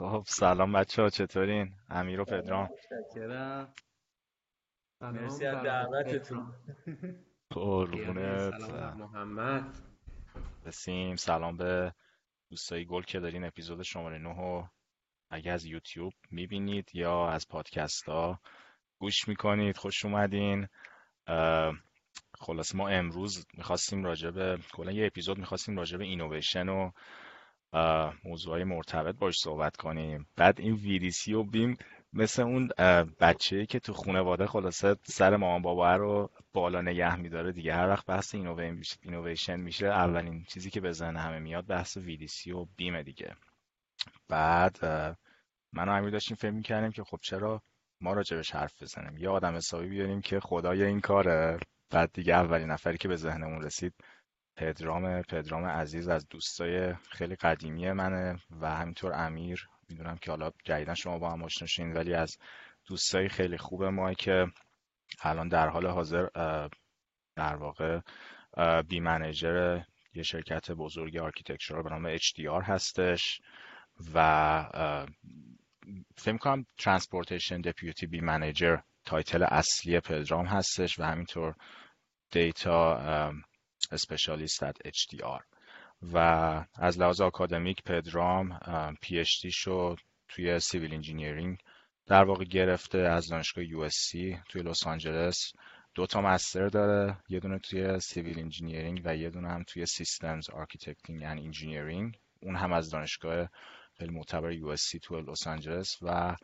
خب سلام بچه ها چطورین؟ امیر و پدرام. متشکرم. مرسی از دعوتتون. قربونت. سلام محمد. رسیم. سلام به دوستای گل که دارین اپیزود شماره 9 رو اگه از یوتیوب می‌بینید یا از پادکست ها گوش می‌کنید خوش اومدین. خلاص ما امروز می‌خواستیم راجع به کلا یه اپیزود می‌خواستیم راجع به اینویشن و موضوعهای مرتبط باش صحبت کنیم. بعد این ویدیسی و بیم مثل اون بچه که تو خانواده خلاصه سر مامان بابا رو بالا نگه میداره دیگه. هر وقت بحث اینویشن میشه اولین چیزی که به ذهن همه میاد بحث ویدیسی و بیم دیگه. بعد من و امیر داشتیم فکر می‌کردیم که خب چرا ما راجبش حرف بزنیم؟ یه آدم حسابی بیاریم که خدای این کاره. بعد دیگه اولین نفری که به ذهنمون رسید پدرام پدرام عزیز از دوستای خیلی قدیمی منه و همینطور امیر. می‌دونم که حالا جدیدا شما با هم آشنا ولی از دوستای خیلی خوب ما که الان در حال حاضر در واقع BIM manager یه شرکت بزرگ architecture به نام HDR هستش و فکر کنم transportation deputy BIM manager title اصلی پدرام هستش و همینطور data specialist at HDR و از لحاظ آکادمیک پدرام PhD شو توی civil engineering در واقع گرفته از دانشگاه USC توی لس آنجلس. دو تا master داره یه دونه توی civil engineering و یه دونه هم توی systems architecting and engineering. اون هم از دانشگاه خیلی معتبر USC توی لس آنجلس و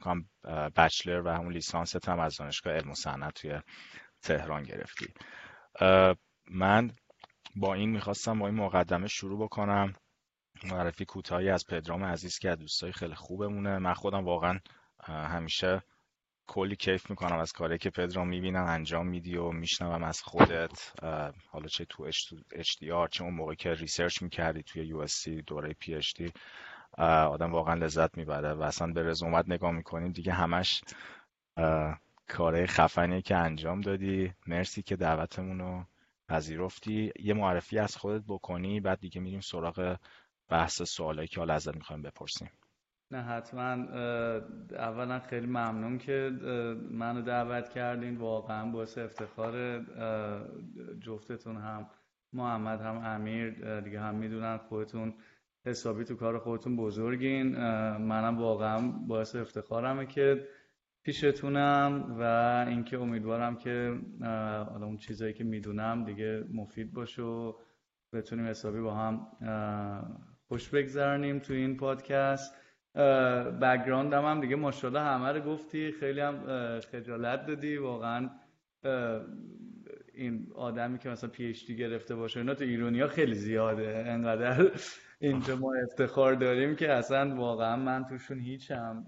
کنم بچلر و همون لیسانست هم از دانشگاه علم و صنعت توی تهران گرفتی. من با این می‌خواستم با این مقدمه شروع بکنم. معرفی کوتاهی از پدرام عزیز که از دوستای خیلی خوبمونه. من خودم واقعا همیشه کلی کیف می‌کنم از کاری که پدرام می‌بینم انجام میدی و میشنوم از خودت. حالا چه تو HDR چه اون موقع که ریسرچ می‌کردی توی USC دوره دی. آدم واقعا لذت می‌بره و اصلا به رزومت نگاه می‌کنیم. دیگه همش اه، کارهای خفنی که انجام دادی. مرسی که دعوتمون رو پذیرفتی یه معرفی از خودت بکنی بعد دیگه میریم سراغ بحث سوالایی که حالا ازت می‌خوایم بپرسیم. نه حتما اولا خیلی ممنون که منو دعوت کردین. واقعا باعث افتخار جفتتون هم محمد هم امیر دیگه هم می‌دونن خودتون حسابی تو کار خودتون بزرگین. منم واقعا باعث افتخارمه که پیشتونم و اینکه امیدوارم که حالا اون چیزایی که می‌دونم دیگه مفید باشه و بتونیم حسابی با هم خوش بگذرونیم تو این پادکست. بکگراند هم, دیگه ماشاءالله همه رو گفتی. خیلی هم خجالت دادی. واقعا این آدمی که مثلا پی اچ دی گرفته باشه اینا تو ایرونیا خیلی زیاده. انقدر اینجا ما افتخار داریم که اصلا واقعا من توشون هیچم.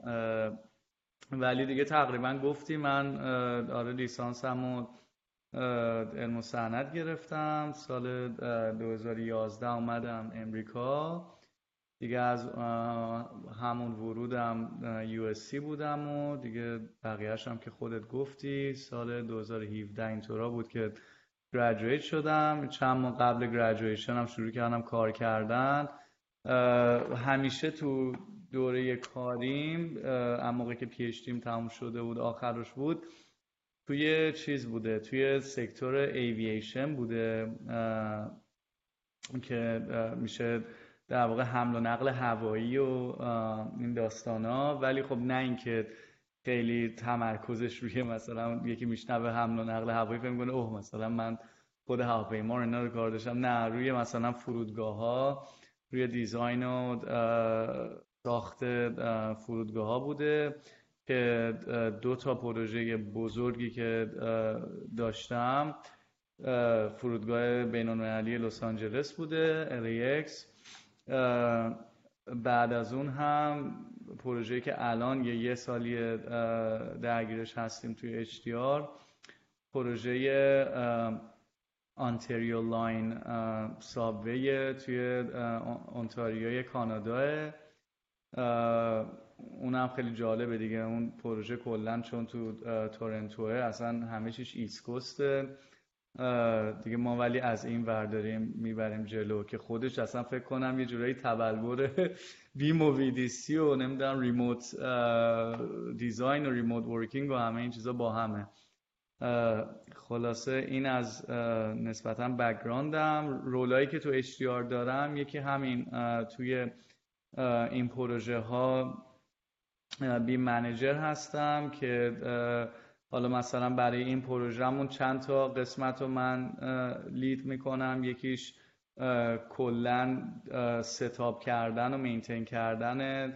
ولی دیگه تقریبا گفتی من آره لیسانسمو علم و صنعت گرفتم. سال اه، 2011 اومدم امریکا. دیگه از همون ورودم یو بودم و دیگه بقیهش هم که خودت گفتی سال 2017 اینطورا بود که graduate شدم. چند ماه قبل graduation هم شروع کردم کار کردن. همیشه تو دوره کاریم اما موقعی که PhD م تموم شده بود آخرش بود توی چیز بوده توی sector aviation بوده که میشه در واقع حمل و نقل هوایی و این داستانا. ولی خب نه اینکه خیلی تمرکزش روی مثلا یکی میشنوه حمل و نقل هوایی فکر می‌کنه اوه مثلا من خود هواپیما رو اینا رو کار داشتم. نه روی مثلا فرودگاه ها روی دیزاین و ساخت اه، فرودگاه ها بوده که دو تا پروژه بزرگی که داشتم اه، فرودگاه بین‌المللی لس آنجلس بوده LAX بعد از اون هم پروژه‌ای که الان یه یه سالی درگیرش هستیم توی HDR پروژه Ontario Line subway توی اونتاریوی کانادا اونم خیلی جالبه دیگه. اون پروژه کلا چون تو تورنتوه اصلا همه چیش East Coast ه. دیگه ما ولی از این ورداریم می‌بریم جلو که خودش اصلا فکر کنم یه جورایی تبلور BIM و VDC و نمی‌دونم remote design و remote working و همه این چیزا با همه. خلاصه این از نسبتا background م. role ایی که تو HDR دارم یکی همین توی این پروژه ها BIM manager هستم که حالا مثلا برای این پروژهمون چند تا قسمت رو من lead می‌کنم. یکیش کلا ستاب کردن و مینتین کردن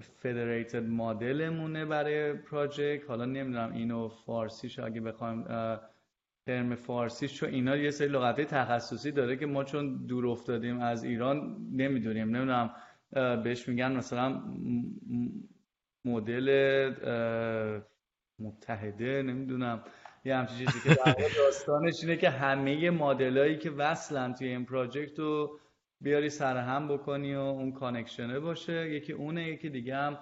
فدریتد مدلمونه برای پراجکت. حالا نمی‌دونم اینو فارسیش اگه بخوایم ترم فارسیش چون اینا یه سری لغت تخصصی داره که ما چون دور افتادیم از ایران نمی‌دونیم نمی‌دونم بهش میگن مثلا مدل متحده نمی‌دونم. یه همچین چیزی که داستانش اینه که همه مدلایی که وصلن توی این project رو بیاری سر هم بکنی و اون connection ه باشه. یکی اونه یکی دیگه هم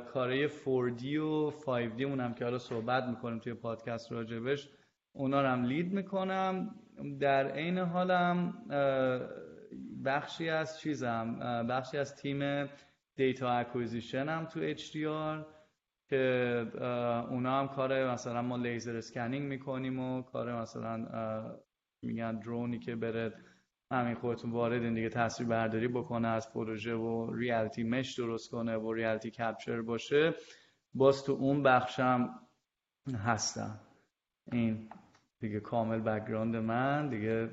کاره 4D و 5D اونم که حالا صحبت می‌کنیم توی پادکست راجبش اونا رو هم lead می‌کنم. در عین حالم بخشی از چیزم بخشی از تیم data acquisition هم تو HDR که اونا هم کار مثلا ما laser scanning می‌کنیم و کار مثلا میگن drone ی که بره همین خودتون وارد این دیگه تصویر برداری بکنه از پروژه و reality mesh درست کنه و reality capture باشه باز تو اون بخشم هستم. این دیگه کامل background من دیگه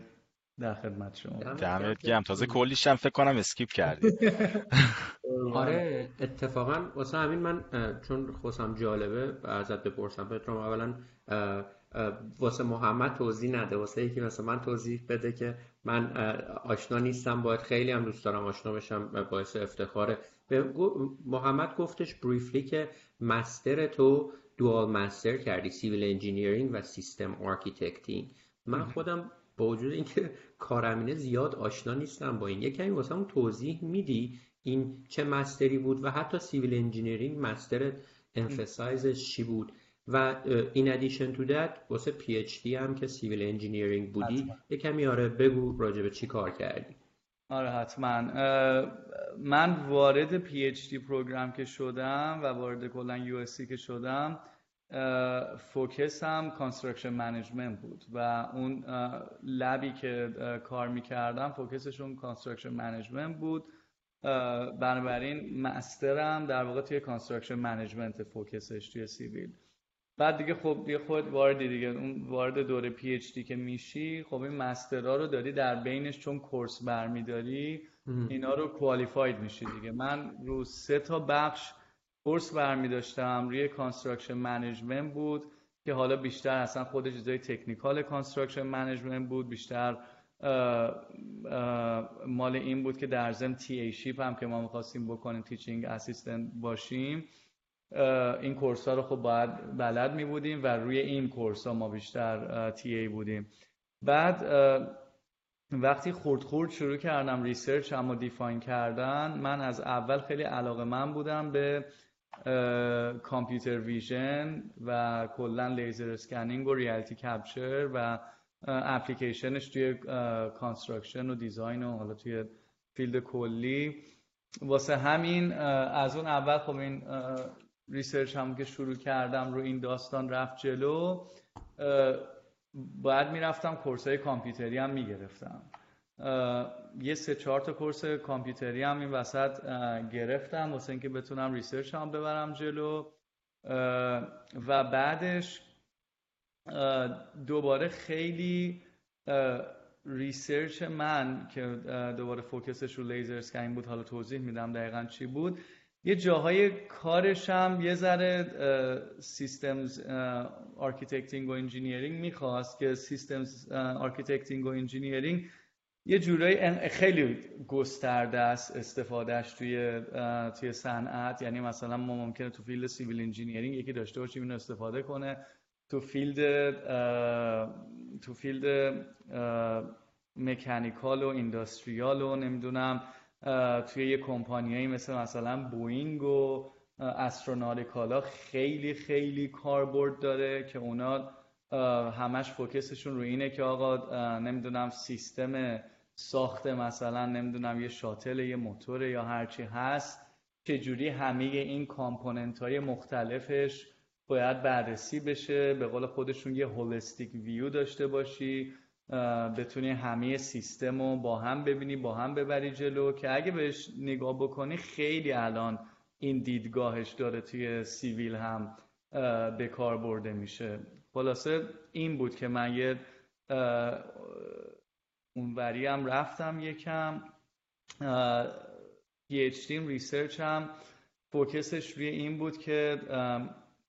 در خدمت شما. دمت گرم. تازه کلیش هم فکر کنم skip کردی. آره اتفاقا واسه همین من چون خواستم جالبه ازت بپرسم پدرام اولا واسه محمد توضیح نده واسه یکی مثلا من توضیح بده که من آشنا نیستم باید خیلی هم دوست دارم آشنا بشم باعث افتخاره. محمد گفتش briefly که master تو dual master کردی civil engineering و system architecting من خودم با وجود اینکه کارم اینه زیاد آشنا نیستم با این یه کمی واسه توضیح میدی این چه master ی بود و حتی civil engineering master emphasis ش چی بود. و in addition to that واسه PhD هم که civil engineering بودی یه کمی آره بگو راجع به چی کار کردی. آره حتما. من وارد PhD program که شدم و وارد کلا USC که شدم focus م construction management بود و اون lab ی که کار می‌کردم focus شون construction management بود. بنابراین master م در واقع توی construction management focus ش توی civil. بعد دیگه خب دیگه خود واردی دیگه اون وارد دوره PhD که میشی خب این master ها رو داری در بینش چون course برمیداری اینا رو qualified میشی دیگه. من رو سه تا بخش course برمی داشتم روی construction management بود که حالا بیشتر اصلا خود چیزای technical construction management بود. بیشتر مال این بود که در ضمن TA ship هم که ما می‌خواستیم بکنیم teaching assistant باشیم. این course ها رو خب باید بلد می بودیم و روی این course ها ما بیشتر TA بودیم. بعد وقتی خورد خورد شروع کردم research ام رو define کردن من از اول خیلی علاقه‌مند بودم به computer vision و کلا laser scanning و reality capture و اپلیکیشنش توی construction و design و حالا توی field کلی. واسه همین از اون اول خب این research م که شروع کردم رو این داستان رفت جلو باید می‌رفتم course های کامپیوتری هم می‌گرفتم. یه سه چهار تا course کامپیوتری هم این وسط گرفتم واسه اینکه بتونم research هم ببرم جلو. و بعدش دوباره خیلی research من که دوباره focus اش رو laser scan بود حالا توضیح میدم دقیقا چی بود. یه جاهای کارشم یه ذره systems architecting و engineering می‌خواست که systems architecting و engineering یه جورایی خیلی گسترده است استفادهش توی توی صنعت. یعنی مثلا ما ممکنه تو field civil engineering یکی داشته باشیم اینو استفاده کنه. تو field تو field mechanical و industrial و نمی‌دونم توی یه کمپانیایی مثل مثلا بوینگ و استروناریکالا خیلی خیلی کاربرد داره که اونا همش focus شون رو اینه که آقا نمی‌دونم سیستم ساخت مثلا نمی‌دونم یه shuttle یه موتور یا هرچی هست چجوری همه این component های مختلفش باید بررسی بشه به قول خودشون یه holistic view داشته باشی. بتونی همه سیستم رو با هم ببینی با هم ببری جلو که اگه بهش نگاه بکنی خیلی الان این دیدگاهش داره توی civil هم به کار برده میشه. خلاصه این بود که من یه اونوری هم رفتم یکم. اچ research ام. focus اش روی این بود که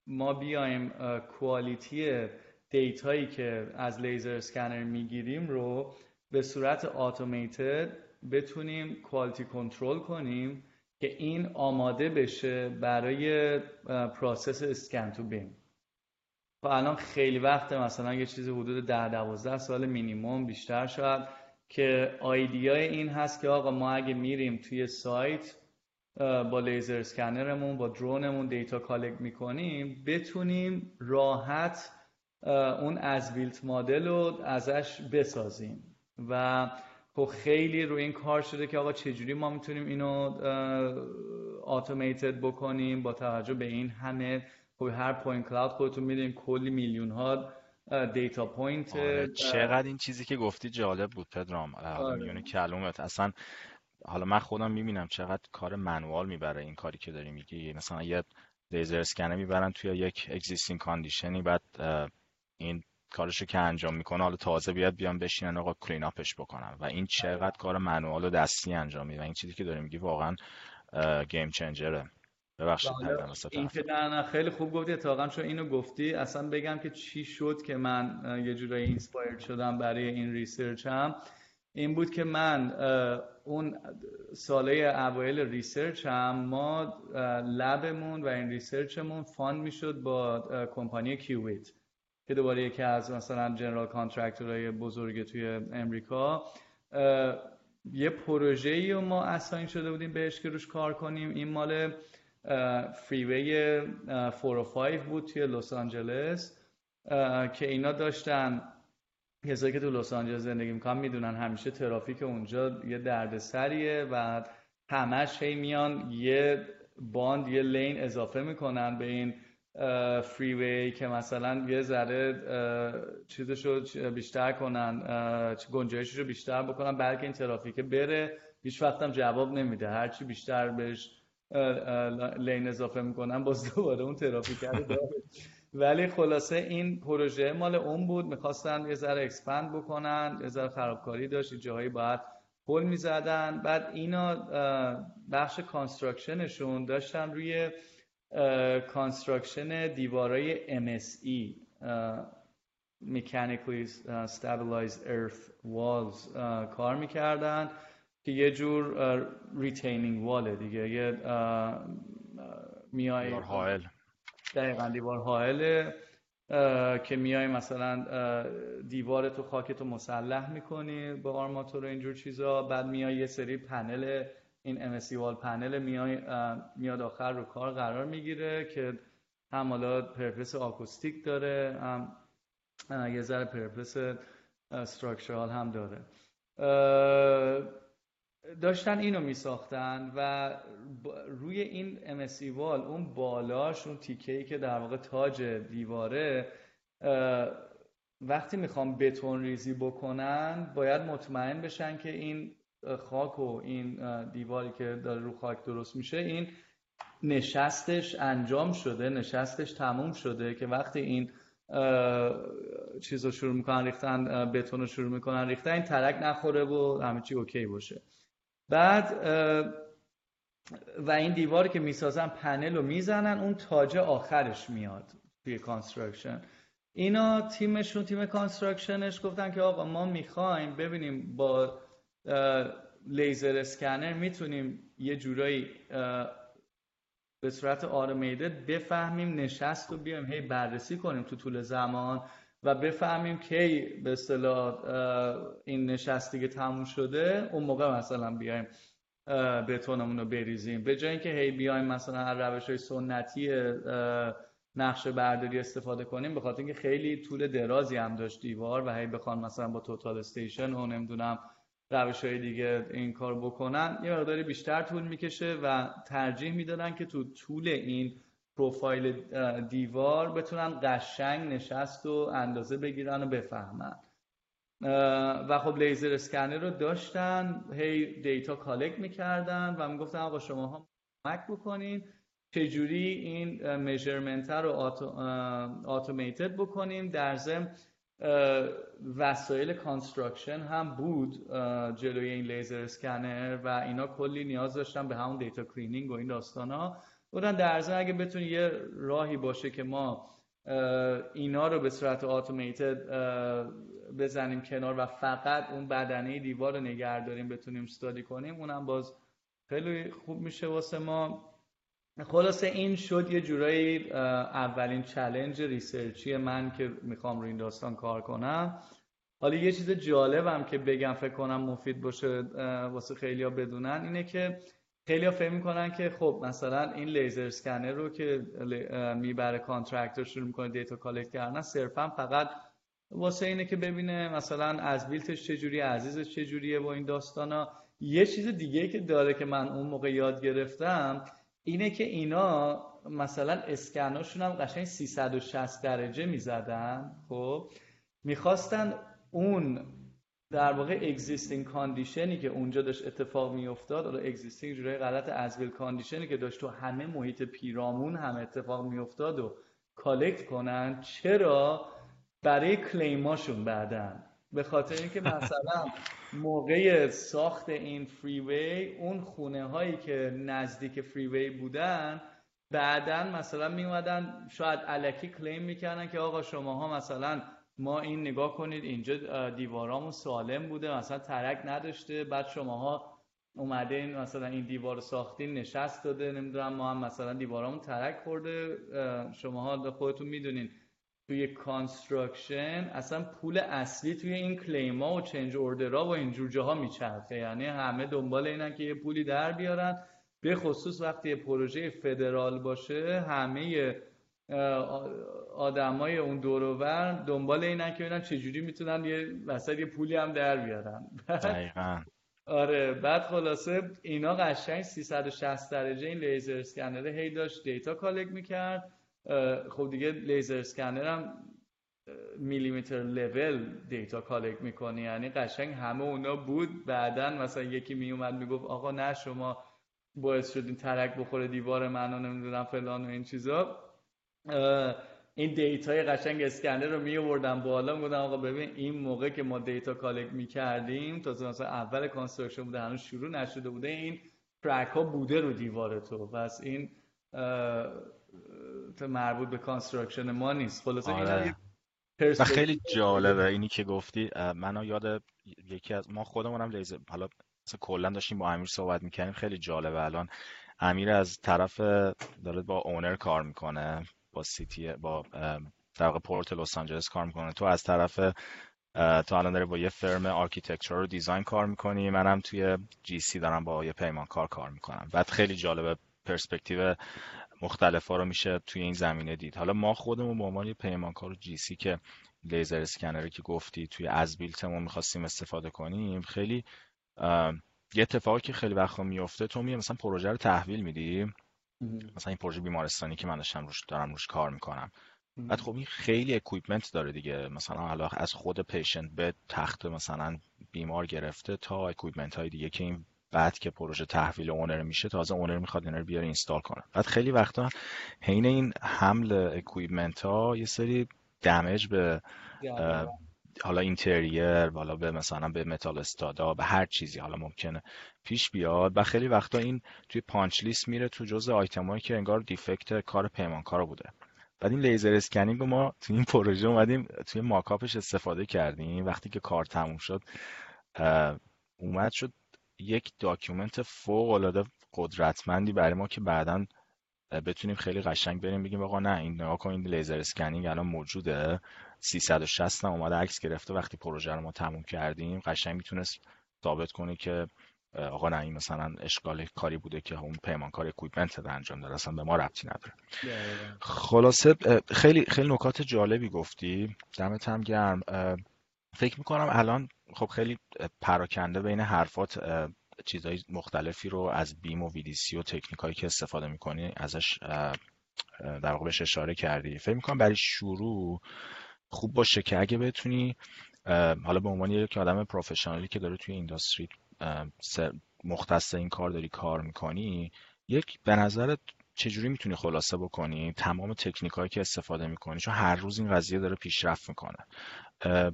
ما بیایم quality data یی که از laser scanner می‌گیریم رو به صورت automated بتونیم quality control کنیم که این آماده بشه برای process scan to BIM و الان خیلی وقت مثلا یه چیزی حدود ده دوازده سال مینیموم بیشتر شاید که idea ی این هست که آقا ما اگه میریم توی سایت با laser scanner مون با drone مون data collect می‌کنیم بتونیم راحت اون as-built model رو ازش بسازیم. و خب خیلی روی این کار شده که آقا چجوری ما می‌تونیم اینو automated بکنیم با توجه به این همه. خب هر point cloud خودتون می‌دونین کلی میلیون ها data point چقدر این چیزی که گفتی جالب بود پدرام. آره. میونه کلومت اصلا حالا من خودم می‌بینم چقدر کار manual می‌بره این کاری که داری میگی. مثلا یه laser scanner می‌برن توی یک existing condition ی بعد این کارشو که انجام می‌کنه حالا تازه بیاد بیان بشینن آقا clean up اش بکنن. و این چقدر کار manual و دستی انجام میده. و این چیزی که داری میگی واقعا game changer ه ببخشید این که نه خیلی خوب گفتی اتفاقا چون اینو گفتی اصلا بگم که چی شد که من یه جورایی inspire شدم برای این research ام این بود که من اون ساله اوایل research ام ما lab مون و این research مون fund می‌شد با کمپانی Kiewit. که دوباره یکی از مثلا general contractor های بزرگ توی امریکا یه پروژه ای ما assign شده بودیم بهش که روش کار کنیم. این مال freeway 405 بود توی لس آنجلس که اینا داشتن. کسایی که تو لس آنجلس زندگی می‌کنن می‌دونن همیشه ترافیک اونجا یه دردسریه و همش هی میان یه باند یه lane اضافه می‌کنن به این freeway که مثلا یه ذره چیزشو بیشتر کنن گنجایشش رو بیشتر بکنن بلکه این ترافیک بره هیچ وقتم جواب نمیده. هرچی بیشتر بهش lane اضافه می‌کنن باز دوباره اون ترافیک داره. ولی خلاصه این پروژه مال اون بود می‌خواستن یه ذره expand بکنن یه ذره خرابکاری داشت جاهایی باید پل می‌زدن. بعد اینا بخش construction شون داشتن روی construction دیوارای MSE Mechanically Stabilized Earth Walls کار می‌کردن که یه جور retaining wall ه دیگه یه میای دیوار حائل. دقیقا دیوار حائله که میای مثلا دیوار تو خاکتو مسلح می‌کنی با آرماتور و اینجور چیزا بعد میای یه سری پنل این MSC وال پنل میاد آخر رو کار قرار می‌گیره که هم حالا پرپس آکوستیک داره هم یه ذره پرپس استراکچرال هم داره. داشتن اینو می ساختن و روی این MSC وال اون بالاش اون تیکه ای که در واقع تاج دیواره وقتی می‌خوام بتون ریزی بکنن باید مطمئن بشن که این خاک و این دیواری که داره رو خاک درست میشه این نشستش انجام شده نشستش تموم شده که وقتی این چیز رو شروع می‌کنن ریختن بتون رو شروع می‌کنن ریختن این ترک نخوره و همه چی اوکی باشه. بعد و این دیواری که می‌سازن پنل رو می‌زنن اون تاج آخرش میاد توی construction اینا تیمشون تیم construction اش گفتن که آقا ما می‌خوایم ببینیم با laser scanner می‌تونیم یه جورایی به صورت automated بفهمیم نشست رو بیایم هی بررسی کنیم تو طول زمان و بفهمیم کی به اصطلاح این نشست دیگه تموم شده اون موقع مثلا بیایم بتونمون رو بریزیم. به جای اینکه هی بیایم مثلا هر روش های سنتی نقشه برداری استفاده کنیم به خاطر اینکه خیلی طول درازی هم داشت دیوار و هی بخوان مثلا با total station و نمی‌دونم روش های دیگه این کار بکنن یه مقداری بیشتر طول می‌کشه و ترجیح می‌دادن که تو طول این پروفایل دیوار بتونن قشنگ نشست و اندازه بگیرن و بفهمن. و خب laser scanner رو داشتن هی data collect می‌کردن و می‌گفتن آقا شما ها مچ بکنین چجوری این measurement رو automated بکنیم در ضمن وسایل construction هم بود جلوی این laser scanner و اینا کلی نیاز داشتن به همون data cleaning و این داستان ها. بودن در ضمن اگه بتونی یه راهی باشه که ما اینا رو به صورت automated بزنیم کنار و فقط اون بدنه دیوار رو نگه داریم بتونیم study کنیم اونم باز خیلی خوب میشه واسه ما. خلاصه این شد یه جورایی اولین challenge researchی من که می‌خوام روی این داستان کار کنم. حالا یه چیز جالبم که بگم فکر کنم مفید باشه واسه خیلیا بدونن اینه که خیلیا فکر می‌کنن که خب مثلا این laser scanner رو که می‌بره contractor شروع می‌کنه data collect کردن صرفا فقط واسه اینه که ببینه مثلا as-builtش چجوری as-isش چجوریه با این داستانا. یه چیز دیگه که داره که من اون موقع یاد گرفتم اینه که اینا مثلا scanاشون هم قشنگ 360 درجه می‌زدن. خب می‌خواستن اون در واقع existing conditionی که اونجا داشت اتفاق میافتاد حالا existing یه جورایی غلط as-built conditionی که داشت تو همه محیط پیرامون هم اتفاق میافتاد و collect کنن چرا؟ برای claimاشون بعدن به خاطر اینکه مثلا موقع ساخت این freeway اون خونه هایی که نزدیک freeway بودن بعدا مثلا می اومدن شاید الکی claim می‌کردن که آقا شماها مثلا ما این نگاه کنید اینجا دیوارامون سالم بوده مثلا ترک نداشته بعد شماها اومده مثلا این دیوار ساختین نشست داده نمی‌دونم ما هم مثلا دیوارامون ترک خورده شماها خودتون می‌دونین. توی construction اصلا پول اصلی توی این claimا و change orderها و این جور جاها میچرخه. یعنی همه دنبال اینن که یه پولی در بیارن. به خصوص وقتی یه پروژه federal باشه همه آدمای اون دور و ور دنبال اینن که ببینن چجوری می‌تونن یه وسط یه پولی هم در بیارن. دقیقا. آره بعد خلاصه اینا قشنگ 360 درجه این laser scanner هی داشت data collect می‌کرد. خب دیگه laser scanner هم millimeter level data collect می‌کنه یعنی قشنگ همه اونا بود. بعدا مثلا یکی میومد می‌گفت آقا نه شما باعث شدین ترک بخوره دیوار من و نمی‌دونم فلان و این چیزا. این dataی قشنگ scanner رو می آوردم بالا. می‌گفتم آقا ببین این موقع که ما data collect می‌کردیم تا مثلا اول construction بوده هنوز شروع نشده بوده این ترک ها بوده رو دیوار تو. پس این مربوط به construction ما نیست. خلاصه آره. و خیلی جالبه اینی که گفتی. منو یاد یکی از ما خودمونم laser حالا کلا داشتیم با امیر صحبت می‌کنیم خیلی جالبه الان. امیر از طرف داره با owner کار می‌کنه با city با در پورت لس آنجلس کار می‌کنه. تو از طرف تو الان داره با یه firm architecture و design کار می‌کنی. منم توی GC دارم با یه پیمانکار کار می‌کنم. بعد خیلی جالبه پرسپکتیو مختلف ها رو میشه توی این زمینه دید. حالا ما خودمون به عنوان یه پیمانکار GC که laser scannerی که گفتی توی as-builtمون می‌خواستیم استفاده کنیم خیلی یه اتفاقی که خیلی وقتا میفته تو میای مثلا پروژه رو تحویل میدی؟ مثلا این پروژه بیمارستانی که من داشتم روش دارم روش کار می‌کنم. بعد خب این خیلی equipment داره دیگه. مثلا حالا از خود patient bed تخت مثلا بیمار گرفته تا equipment های دیگه که این بعد که پروژه تحویل owner میشه تازه owner می‌خواد اینا رو بیاره install کنه. بعد خیلی وقتا حین این حمل equipment ها یه سری damage به حالا interior حالا به مثلا به metal studا به هر چیزی حالا ممکنه پیش بیاد. و خیلی وقتا این توی punch list میره تو جزء itemایی که انگار defect کار پیمانکار بوده. بعد این laser scanning ما توی این پروژه اومدیم توی mock-upش استفاده کردیم. وقتی که کار تموم شد اومد شد یک document فوق العاده قدرتمندی برای ما که بعدا بتونیم خیلی قشنگ بریم. بگیم آقا نه این نگاه کن این laser scanning الان موجوده. 360 هم اومده عکس گرفته. وقتی پروژه رو ما تموم کردیم قشنگ می‌تونست ثابت کنه که آقا نه این مثلا اشکال کاری بوده که اون پیمانکار equipment انجام داره اصلا به ما ربطی نداره. خلاصه خیلی خیلی نکات جالبی گفتی. دمت هم گرم. فکر می‌کنم الان خب خیلی پراکنده بین حرفات چیزهای مختلفی رو از بیم و ویدیسی و تکنیک که استفاده می‌کنی ازش در واقع بهش اشاره کردی. فکر می‌کنم برای شروع خوب باشه که اگه بتونی حالا به عنوان یک آدم پروفشنالی که داره توی اینداستری مختص این کار داری کار می‌کنی یک به نظرت چجوری می‌تونی خلاصه بکنی؟ تمام تکنیک هایی که استفاده می‌کنی؟ چون هر روز این قضیه داره پیشرفت می‌کنه.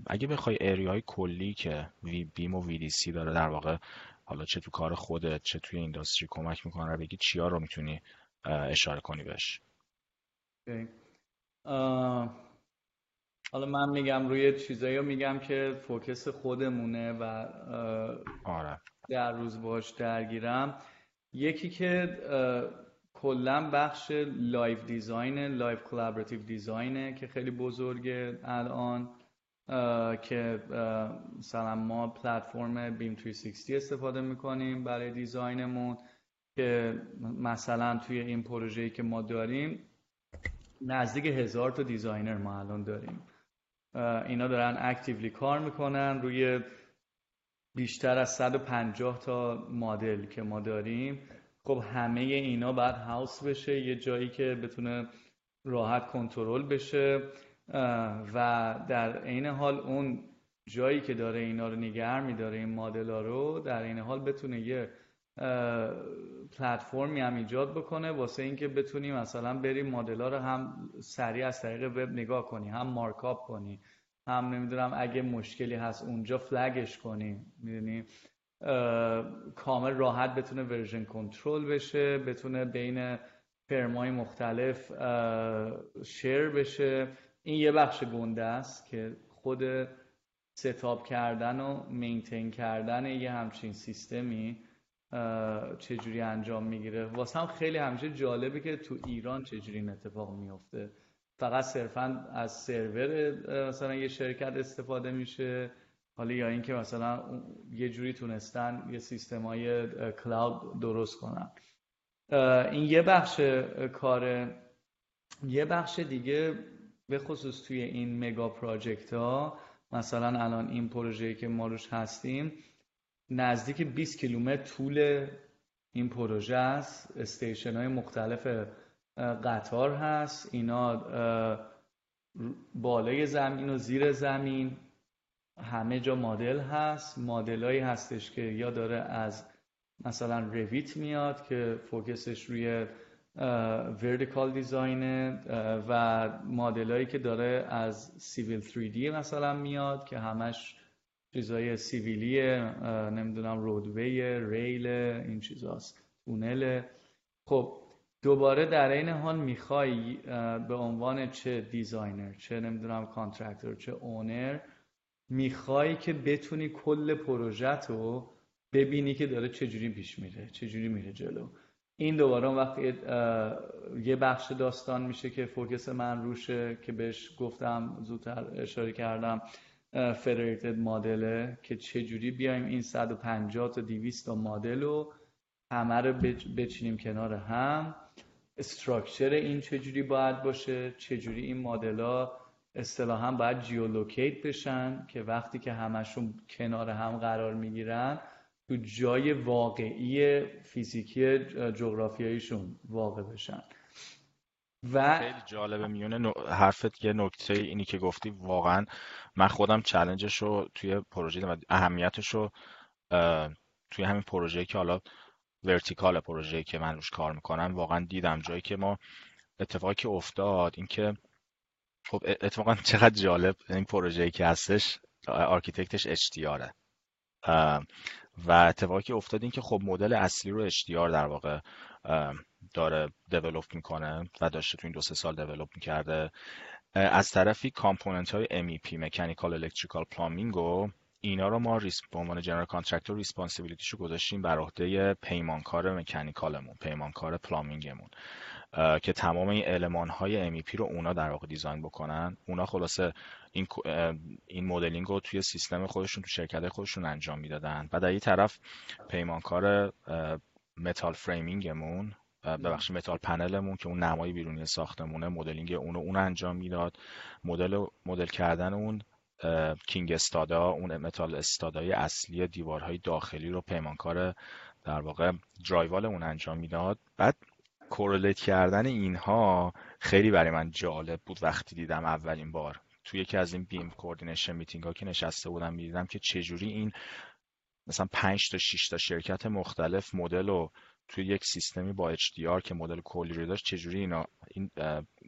اگه بخوای های کلی که BIM و VDC داره در واقع حالا چه تو کار خودت چه توی industry کمک می‌کنه رو بگی چیا رو می‌تونی اشاره کنی بهش. حالا من میگم روی چیزایی رو میگم که focus خودمونه و آره. هر روز باش درگیرم. یکی که کلا بخش live design live collaborative designه که خیلی بزرگه الان که مثلا ما platform BIM 360 استفاده می‌کنیم برای designمون که مثلا توی این پروژه‌ای که ما داریم نزدیک هزار تا designer ما الان داریم. اینا دارن actively کار می‌کنن روی بیشتر از 150 تا مدل که ما داریم. خب همه اینا باید house بشه یه جایی که بتونه راحت کنترل بشه و در عین حال اون جایی که داره اینا رو نگر میداره این مدل رو در این حال بتونه یه پلتفرمی هم ایجاد بکنه واسه اینکه بتونی مثلا بریم مدل رو هم سریع از طریق وب نگاه کنی هم مارکاپ کنی هم نمی‌دونم اگه مشکلی هست اونجا فلگش کنی می‌دونی؟ کامل راحت بتونه ورژن کنترل بشه بتونه بین فرمای مختلف شیر بشه. این یه بخش گنده است که خود ستاب کردن و مینتین کردن یه همچین سیستمی چجوری انجام می‌گیره. واسه هم خیلی همیشه جالبه که تو ایران چجوری این اتفاق میفته فقط صرفا از سرور مثلا یه شرکت استفاده میشه. حالا یا اینکه مثلا یه جوری تونستن یه سیستم های کلاود درست کنن. این یه بخش کار یه بخش دیگه به خصوص توی این مگا پراجکت ها مثلا الان این پروژه که ما روش هستیم نزدیک 20 کیلومتر طول این پروژه است. استیشن های مختلف قطار هست. اینا بالای زمین و زیر زمین. همه جا مدل هست. مدلایی هستش که یا داره از مثلا Revit میاد که focus ش روی vertical design ه و مدلایی که داره از Civil 3D مثلا میاد که همش چیزای civil یه نمی‌دونم roadway rail این چیزاست تونل خب دوباره در این حال می‌خوای به عنوان چه designer چه نمی‌دونم contractor چه owner می‌خوای که بتونی کل پروژت رو ببینی که داره چجوری پیش میره چجوری میره جلو. این دوباره وقتی یه بخش داستان میشه که فوکس من روشه که بهش گفتم زودتر اشاره کردم فدریتد مدله که چجوری بیایم این 150 تا 200 تا مدل رو همه رو بچینیم کنار هم. استراکچر این چجوری باید باشه چجوری این مدل اصطلاحا باید geolocate بشن که وقتی که همشون کنار هم قرار می‌گیرن تو جای واقعی فیزیکی جغرافیاییشون واقع بشن. و خیلی جالبه میونه حرفت یه نکته اینی که گفتی. واقعا من خودم challenge ش رو توی پروژه و اهمیتش رو توی همین پروژه که حالا vertical پروژه که من روش کار می‌کنم واقعا دیدم جایی که ما اتفاقی افتاد اینکه خب اتفاقا چقدر جالب این پروژه که هستش architect ش HDR ه و اتفاقی که افتاد این که خب مدل اصلی رو HDR در واقع داره develop می‌کنه و داشته تو این دو سه سال develop می‌کرده. از طرفی component های MEP mechanical electrical plumbing رو اینا رو ما به عنوان general contractor responsibility شو گذاشتیم بر عهده پیمانکار mechanical مون پیمانکار plumbing مون که تمام این المان های MEP رو اونا در واقع design بکنن. اونا خلاصه این این مدلینگ رو توی سیستم خودشون تو شرکت خودشون انجام می‌دادن. و در این طرف پیمانکار metal framing مون ببخشید metal panel مون که اون نمای بیرونی ساختمونه مدلینگ اون اون انجام می‌داد. مدل مدل کردن اون king stud ا اون metal stud ای اصلی دیوارهای داخلی رو پیمانکار در واقع drywall اون انجام می‌داد. بعد correlate کردن اینها خیلی برای من جالب بود وقتی دیدم اولین بار. توی یکی از این BIM coordination meeting ها که نشسته بودم می‌دیدم که چجوری این مثلا 5 تا 6 تا شرکت مختلف مدل رو توی یک سیستمی با HDR که مدل کلی رو داشت چجوری اینا این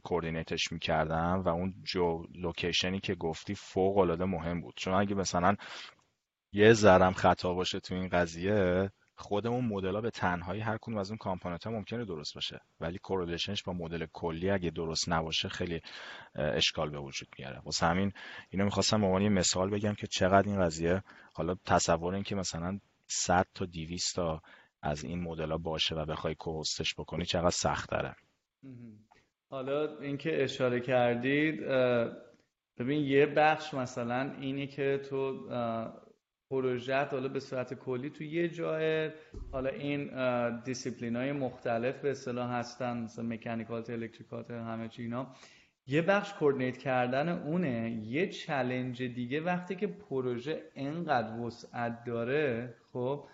coordinate ش می‌کردن و اون geolocation ی که گفتی فوق العاده مهم بود. چون اگه مثلا یه ذرم خطا باشه تو این قضیه خودمون مدل به تنهایی هر کدوم از اون کامپوننت ها ممکنه درست باشه. ولی کورلیشنش با مدل کلی اگه درست نباشه خیلی اشکال به وجود میاره. واسه همین اینو می‌خواستم به عنوان مثال بگم که چقدر این قضیه حالا تصور این که مثلا 100 تا 200 تا از این مدل ها باشه و بخوای کوستش بکنی چقدر سخت داره حالا اینکه اشاره کردید ببین یه بخش مثلا اینی که تو پروژت حالا به صورت کلی تو یه جای حالا این دیسیپلین های مختلف به اصطلاح هستن مثلا mechanical ت electrical ت همه چی اینا. یه بخش coordinate کردن اونه یه challenge دیگه وقتی که پروژه انقدر وسعت داره خب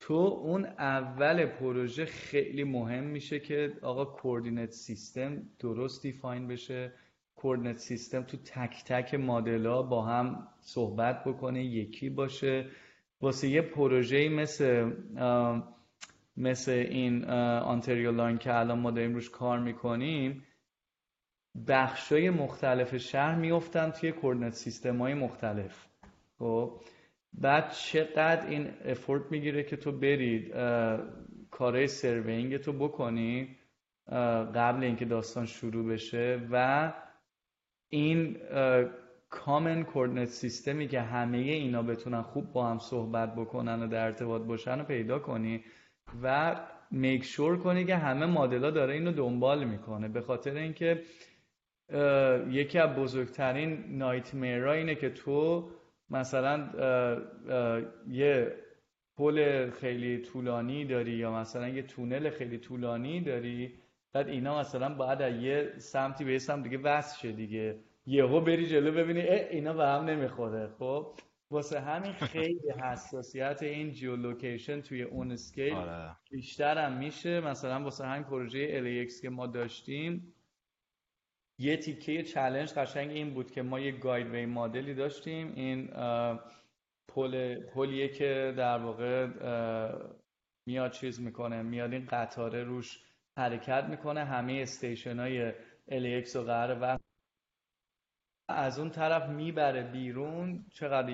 تو اون اول پروژه خیلی مهم میشه که آقا coordinate system درست define بشه. coordinate system تو تک تک مدل با هم صحبت بکنه یکی باشه. واسه یه پروژه مثل مثل این Ontario Line که الان ما داریم روش کار می‌کنیم بخشای مختلف شهر میفتن توی coordinate system های مختلف. خب؟ بعد چقدر این effort می‌گیره که تو برید کارهای surveying تو بکنی قبل اینکه داستان شروع بشه و این کامن کوردینت سیستمی که همه اینا بتونن خوب با هم صحبت بکنن و در ارتباط باشن و پیدا کنی و میک شور کنی که همه مدلا داره اینو دنبال می‌کنه. به خاطر اینکه یکی از بزرگترین نایت اینه که تو مثلا یه پل خیلی طولانی داری یا مثلا یه تونل خیلی طولانی داری بعد اینا مثلا باید یه سمتی به سمت دیگه وصل شه دیگه. یهو بری جلو ببینی اه اینا به هم نمی‌خوره. خب واسه همین خیلی حساسیت این geolocation توی اون scale آره. بیشتر هم میشه. مثلا واسه همین پروژه LAX که ما داشتیم یه تیکه challenge قشنگ این بود که ما یه guideway مدلی داشتیم. این پل پلیه که در واقع میاد چیز می‌کنه میاد این قطاره روش حرکت می‌کنه. همه station های LAX و قراره و از اون طرف می‌بره بیرون. چقدر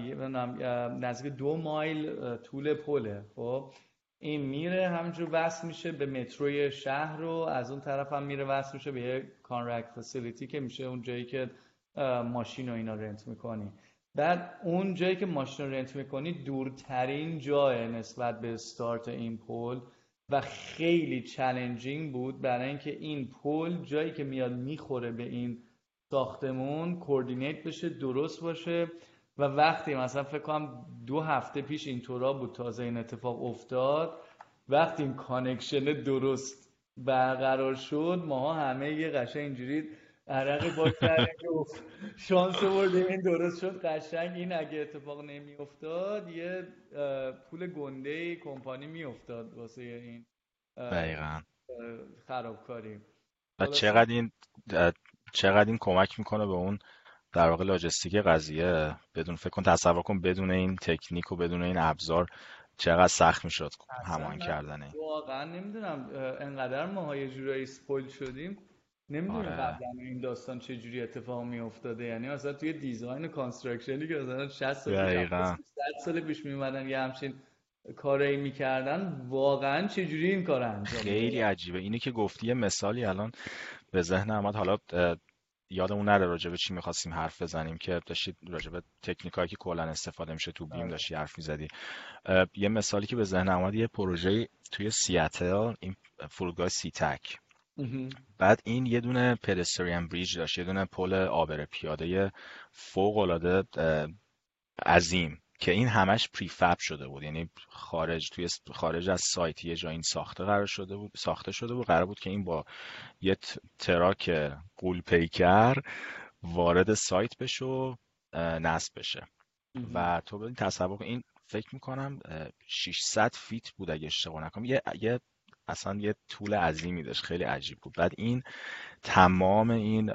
نزدیک دو مایل طول پله. خب این میره. همجور وصل میشه به متروی شهر رو. از اون طرف هم میره وصل میشه به یه ConRAC facility که میشه اون جایی که ماشین و اینا rent می‌کنی. بعد اون جایی که ماشین رو rent می‌کنی دورترین جای نسبت به استارت این پل و خیلی challenging بود برای اینکه این پل جایی که میاد می‌خوره به این ساختمون coordinate بشه درست باشه. و وقتی مثلا فکر کنم دو هفته پیش اینطورا بود تازه این اتفاق افتاد وقتی این connection درست برقرار شد ماها همه یه قشنگ اینجوری عرقی با شانس بردیم این درست شد. قشنگ این اگه اتفاق نمی افتاد یه پول گنده کمپانی می افتاد واسه این دقیقا. خرابکاری. و چقدر این چقدر این کمک می‌کنه به اون در واقع لاجستیک قضیه؟ بدون فکر کن تصور کن بدون این تکنیک و بدون این ابزار چقدر سخت می‌شد همان کردن این. واقعا نمی‌دونم انقدر ما جورایی spoil شدیم. نمی‌دونم آره. قبلا این داستان چه جوری اتفاق می افتاده یعنی مثلا توی design و construction ی که مثلا 60 سال 100 سال پیش میومدن یه همچین کاری می‌کردن واقعا چه جوری این کار انجام خیلی عجیبه. اینه که گفتی یه مثالی الان به ذهن آمد حالا یادمون نره راجع به چی می‌خواستیم حرف بزنیم که داشتید راجع به تکنیکایی که کلا استفاده میشه تو بیم آره. داشتی حرف می‌زدی. یه مثالی که به ذهن اومد یه پروژه توی سیاتل این فرودگاه سیتک. بعد این یه دونه پدستریان بریج داشت یه دونه پل آبر پیاده فوق العاده عظیم که این همش prefab شده بود. یعنی خارج توی خارج از سایت یه جا این ساخته قرار شده بود ساخته شده بود. قرار بود که این با یه truck قول پیکر وارد سایت بشه و نصب بشه. و تو ببین تصور این فکر می‌کنم 600 feet بود اگه اشتباه نکنم. یه, یه اصلا یه طول عظیمی داشت خیلی عجیب بود. بعد این تمام این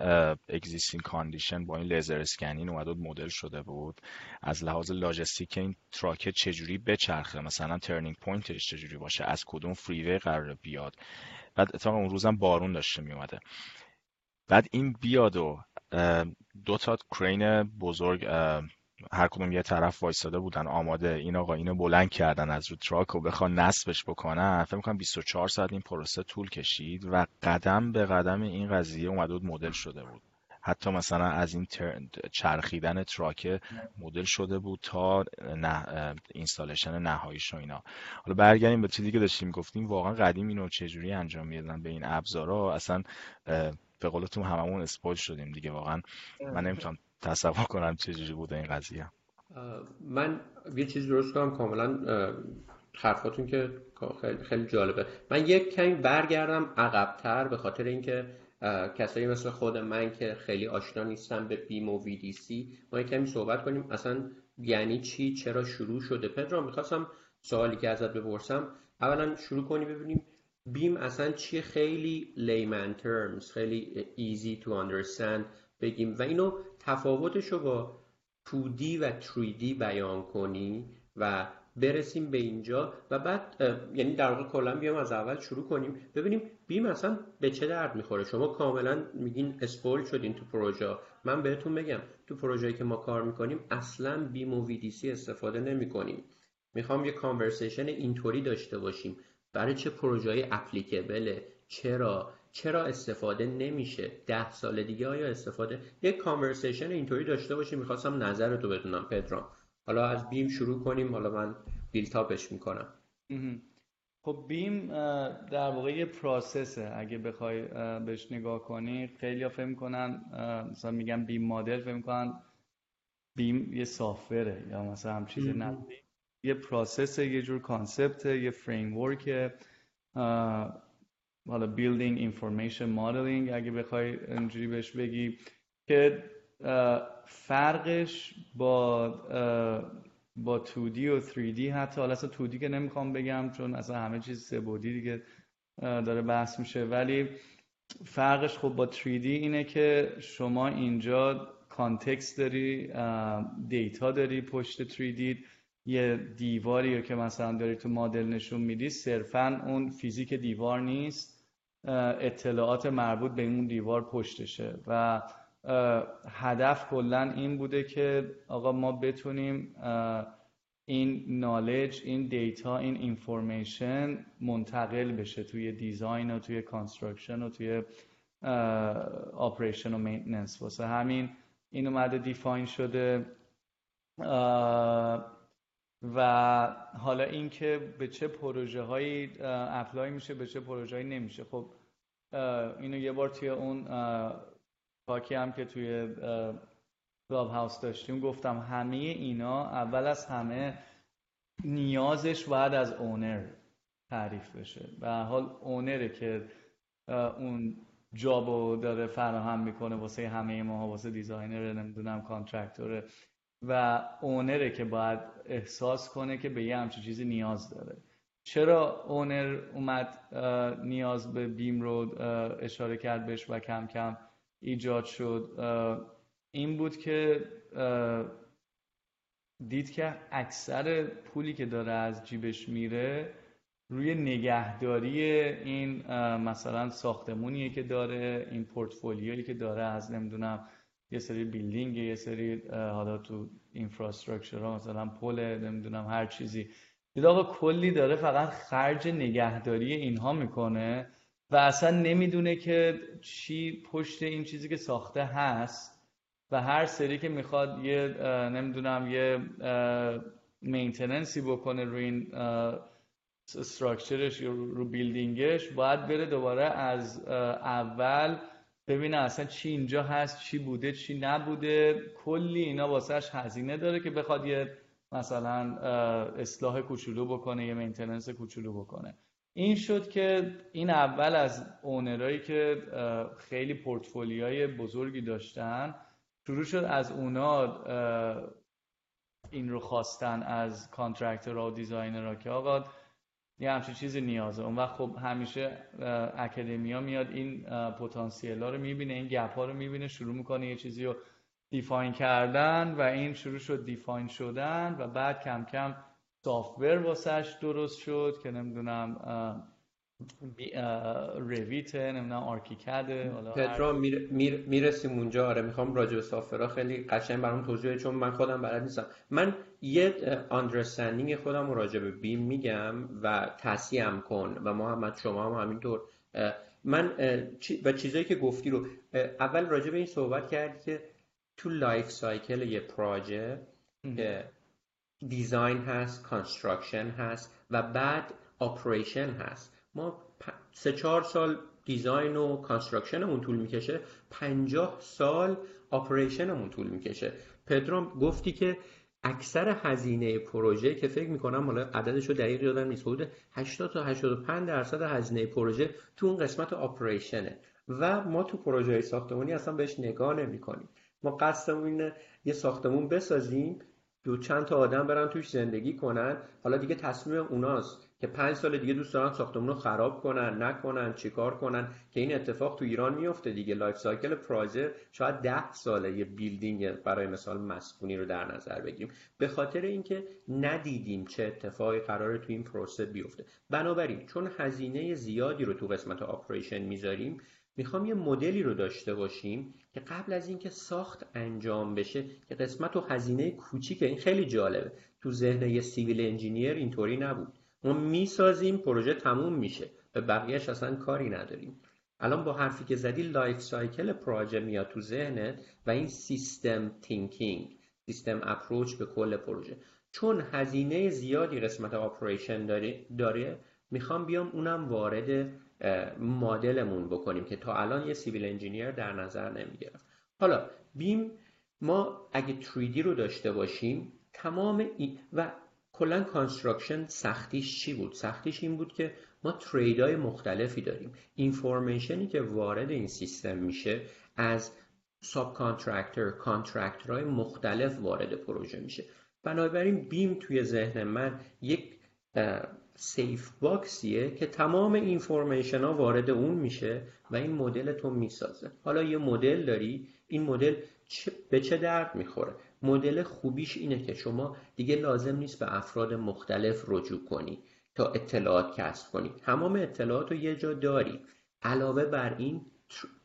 existing condition با این laser scanning اومده بود مدل شده بود. از لحاظ لاجستیک این truck چجوری بچرخه؟ مثلا turning point ش چجوری باشه؟ از کدوم freeway قرار بیاد؟ بعد اتفاقا اون روزم بارون داشته میومده بعد این بیاد و دو تا کرین بزرگ هر کدوم یه طرف وایستاده بودن آماده این آقا اینو بلند کردن از رو truck و بخوان نصبش بکنن. فکر می‌کنم 24 ساعت این پروسه طول کشید و قدم به قدم این قضیه اومده بود مدل شده بود. حتی مثلا از این چرخیدن truck مدل شده بود تا installation نهاییش و اینا. حالا برگردیم به چیزی که داشتیم گفتیم. واقعا قدیم اینو چجوری انجام می‌دادن به این ابزارا؟ اصلا به قولتون هممون spoil شدیم دیگه واقعا. من نمی‌تونم تصور کنم چجوری بوده این قضیه. من یه چیز درست کنم کاملا حرفاتون که خیلی, جالبه. من یک کمی برگردم عقبتر به خاطر اینکه کسایی مثل خود من که خیلی آشنا نیستن به بیم و سی ما یک کمی صحبت کنیم. اصلا یعنی چی؟ چرا شروع شده؟ پدرام می‌خواستم سوالی که ازت بپرسم. اولا شروع کنی ببینیم بیم اصلا چیه؟ خیلی layman terms خیلی easy to understand بگیم. و اینو تفاوتش رو با 2D و 3D بیان کنی و برسیم به اینجا و بعد یعنی در واقع کلا بیام از اول شروع کنیم. ببینیم بیم اصلا به چه درد می‌خوره. شما کاملا میگین اسپول شدین تو پروژه. من بهتون بگم تو پروژه‌ای که ما کار می‌کنیم اصلا بیم و VDC استفاده نمی‌کنیم. می‌خوام یه کانورسیشن اینطوری داشته باشیم. برای چه پروژه اپلیکبله چرا؟ چرا استفاده نمیشه؟ ده سال دیگه آیا استفاده؟ یک کانورسیشن اینطوری داشته باشیم می‌خواستم نظرتو بدونم پدرام. حالا از بیم شروع کنیم حالا من build up ش می‌کنم. خب BIM در واقع یه process ه اگه بخوای بهش نگاه کنی خیلی ها فهم کنن مثلا میگن BIM model فهم کنن BIM یه software ه یا مثلا هم چیز نه یه process یه جور concept یه فریم حالا building information modeling اگه بخوای اینجوری بهش بگی که فرقش با با 2D و 3D حتی. حالا اصلا 2D که نمی‌خوام بگم چون اصلا همه چیز سه بودی دیگه داره بحث میشه. ولی فرقش خب با 3D اینه که شما اینجا context داری data داری پشت 3D یه دیواری که مثلا داری تو مدل نشون میدی صرفا اون فیزیک دیوار نیست. اطلاعات مربوط به اون دیوار پشتشه. و هدف کلا این بوده که آقا ما بتونیم این knowledge این data این information منتقل بشه توی design و توی construction و توی operation و maintenance واسه همین این اومده define شده. و حالا اینکه به چه پروژه هایی apply میشه به چه پروژه هایی نمیشه. خب اینو یه بار توی اون پاکی هم که توی Clubhouse داشتیم گفتم همه اینا اول از همه نیازش باید از owner تعریف بشه. به حال owner ه که اون job و داره فراهم می‌کنه واسه همه ما واسه designer نمی‌دونم contractor ه و owner ه که باید احساس کنه که به یه همچین چیزی نیاز داره. چرا اونر اومد نیاز به بیم رو اشاره کرد بهش و کم کم ایجاد شد؟ این بود که دید که اکثر پولی که داره از جیبش میره روی نگهداری این مثلا ساختمونیه که داره این پورتفولیویی که داره از نمی‌دونم یه سری بیلدینگ یه سری حالا تو اینفراستراکچر مثلا پل نمی‌دونم هر چیزی. دید آقا کلی داره فقط خرج نگهداری اینها می‌کنه و اصلا نمی‌دونه که چی پشت این چیزی که ساخته هست و هر سری که می‌خواد یه نمی‌دونم یه مینتننسی بکنه روی این استراکچرش رو بیلدینگش باید بره دوباره از اول ببینه اصلا چی اینجا هست چی بوده چی نبوده. کلی اینا واسهش هزینه داره که بخواد یه مثلا اصلاح کوچولو بکنه یه maintenance کوچولو بکنه. این شد که این اول از owner ایی که خیلی پورتفولیوهای بزرگی داشتن شروع شد از اونا این رو خواستن از contractor و designer که آقا یه همچین چیزی نیازه. اون وقت خب همیشه academia میاد این پتانسیل ها رو می‌بینه این gap ها رو می‌بینه شروع می‌کنه یه چیزی رو define کردن و این شروع شد define شدن و بعد کم کم software واسش درست شد که نمی‌دونم Revit نمی‌دونم ArchiCAD ه پدرام می‌رسیم اونجا. آره می‌خوام راجع به software ها خیلی قشنگ برام توضیح چون من خودم بلد نیستم. من یه understanding خودم رو راجع به BIM میگم و تصحیحم کن و محمد شما هم همینطور. من و چیزایی که گفتی رو اول راجع به این صحبت کردی که تو life cycle یه project که design هست construction هست و بعد operation هست. سه چهار سال design و construction مون طول می‌کشه پنجاه سال operation مون طول می‌کشه. پدرام گفتی که اکثر هزینه پروژه که فکر می‌کنم حالا عددش رو دقیق یادم نیست حدود 80 تا 85 درصد هزینه پروژه تو اون قسمت operation ه و ما تو پروژه ساختمانی اصلا بهش نگاه نمی‌کنیم. ما قصدمون اینه یه ساختمون بسازیم دو چند تا آدم برن توش زندگی کنن. حالا دیگه تصمیم اوناست. که پنج سال دیگه دوست دارن ساختمون رو خراب کنن نکنن چیکار کنن که این اتفاق تو ایران میفته دیگه. life cycle project شاید ده ساله یه building برای مثال مسکونی رو در نظر بگیریم. به خاطر اینکه ندیدیم چه اتفاقی قراره تو این پروسه بیفته. بنابراین چون هزینه زیادی رو تو قسمت operation می‌ذاریم می‌خوام یه مدلی رو داشته باشیم که قبل از اینکه ساخت انجام بشه که قسمت و هزینه کوچیک این خیلی جالبه. تو ذهن یه civil engineer اینطوری نبود. ما می‌سازیم پروژه تموم میشه. به بقیهش اصلا کاری نداریم. الان با حرفی که زدی life cycle پروژه میاد تو ذهنت و این system thinking system approach به کل پروژه. چون هزینه زیادی قسمت operation داره, داره می‌خوام بیام اونم وارد مدلمون بکنیم که تا الان یه civil engineer در نظر نمی‌گرفت. حالا BIM ما اگه 3D رو داشته باشیم تمام این و کلا construction سختیش چی بود؟ سختیش این بود که ما trade های مختلفی داریم. information ی که وارد این سیستم میشه از subcontractor contractor های مختلف وارد پروژه میشه. بنابراین بیم توی ذهن من یک سیف باکسیه که تمام اینفورمیشن ها وارد اون میشه و این مدل تو می‌سازه. حالا یه مدل داری این مدل به چه درد می‌خوره؟ مدل خوبیش اینه که شما دیگه لازم نیست به افراد مختلف رجوع کنی تا اطلاعات کسب کنی. تمام اطلاعات رو یه جا داری. علاوه بر این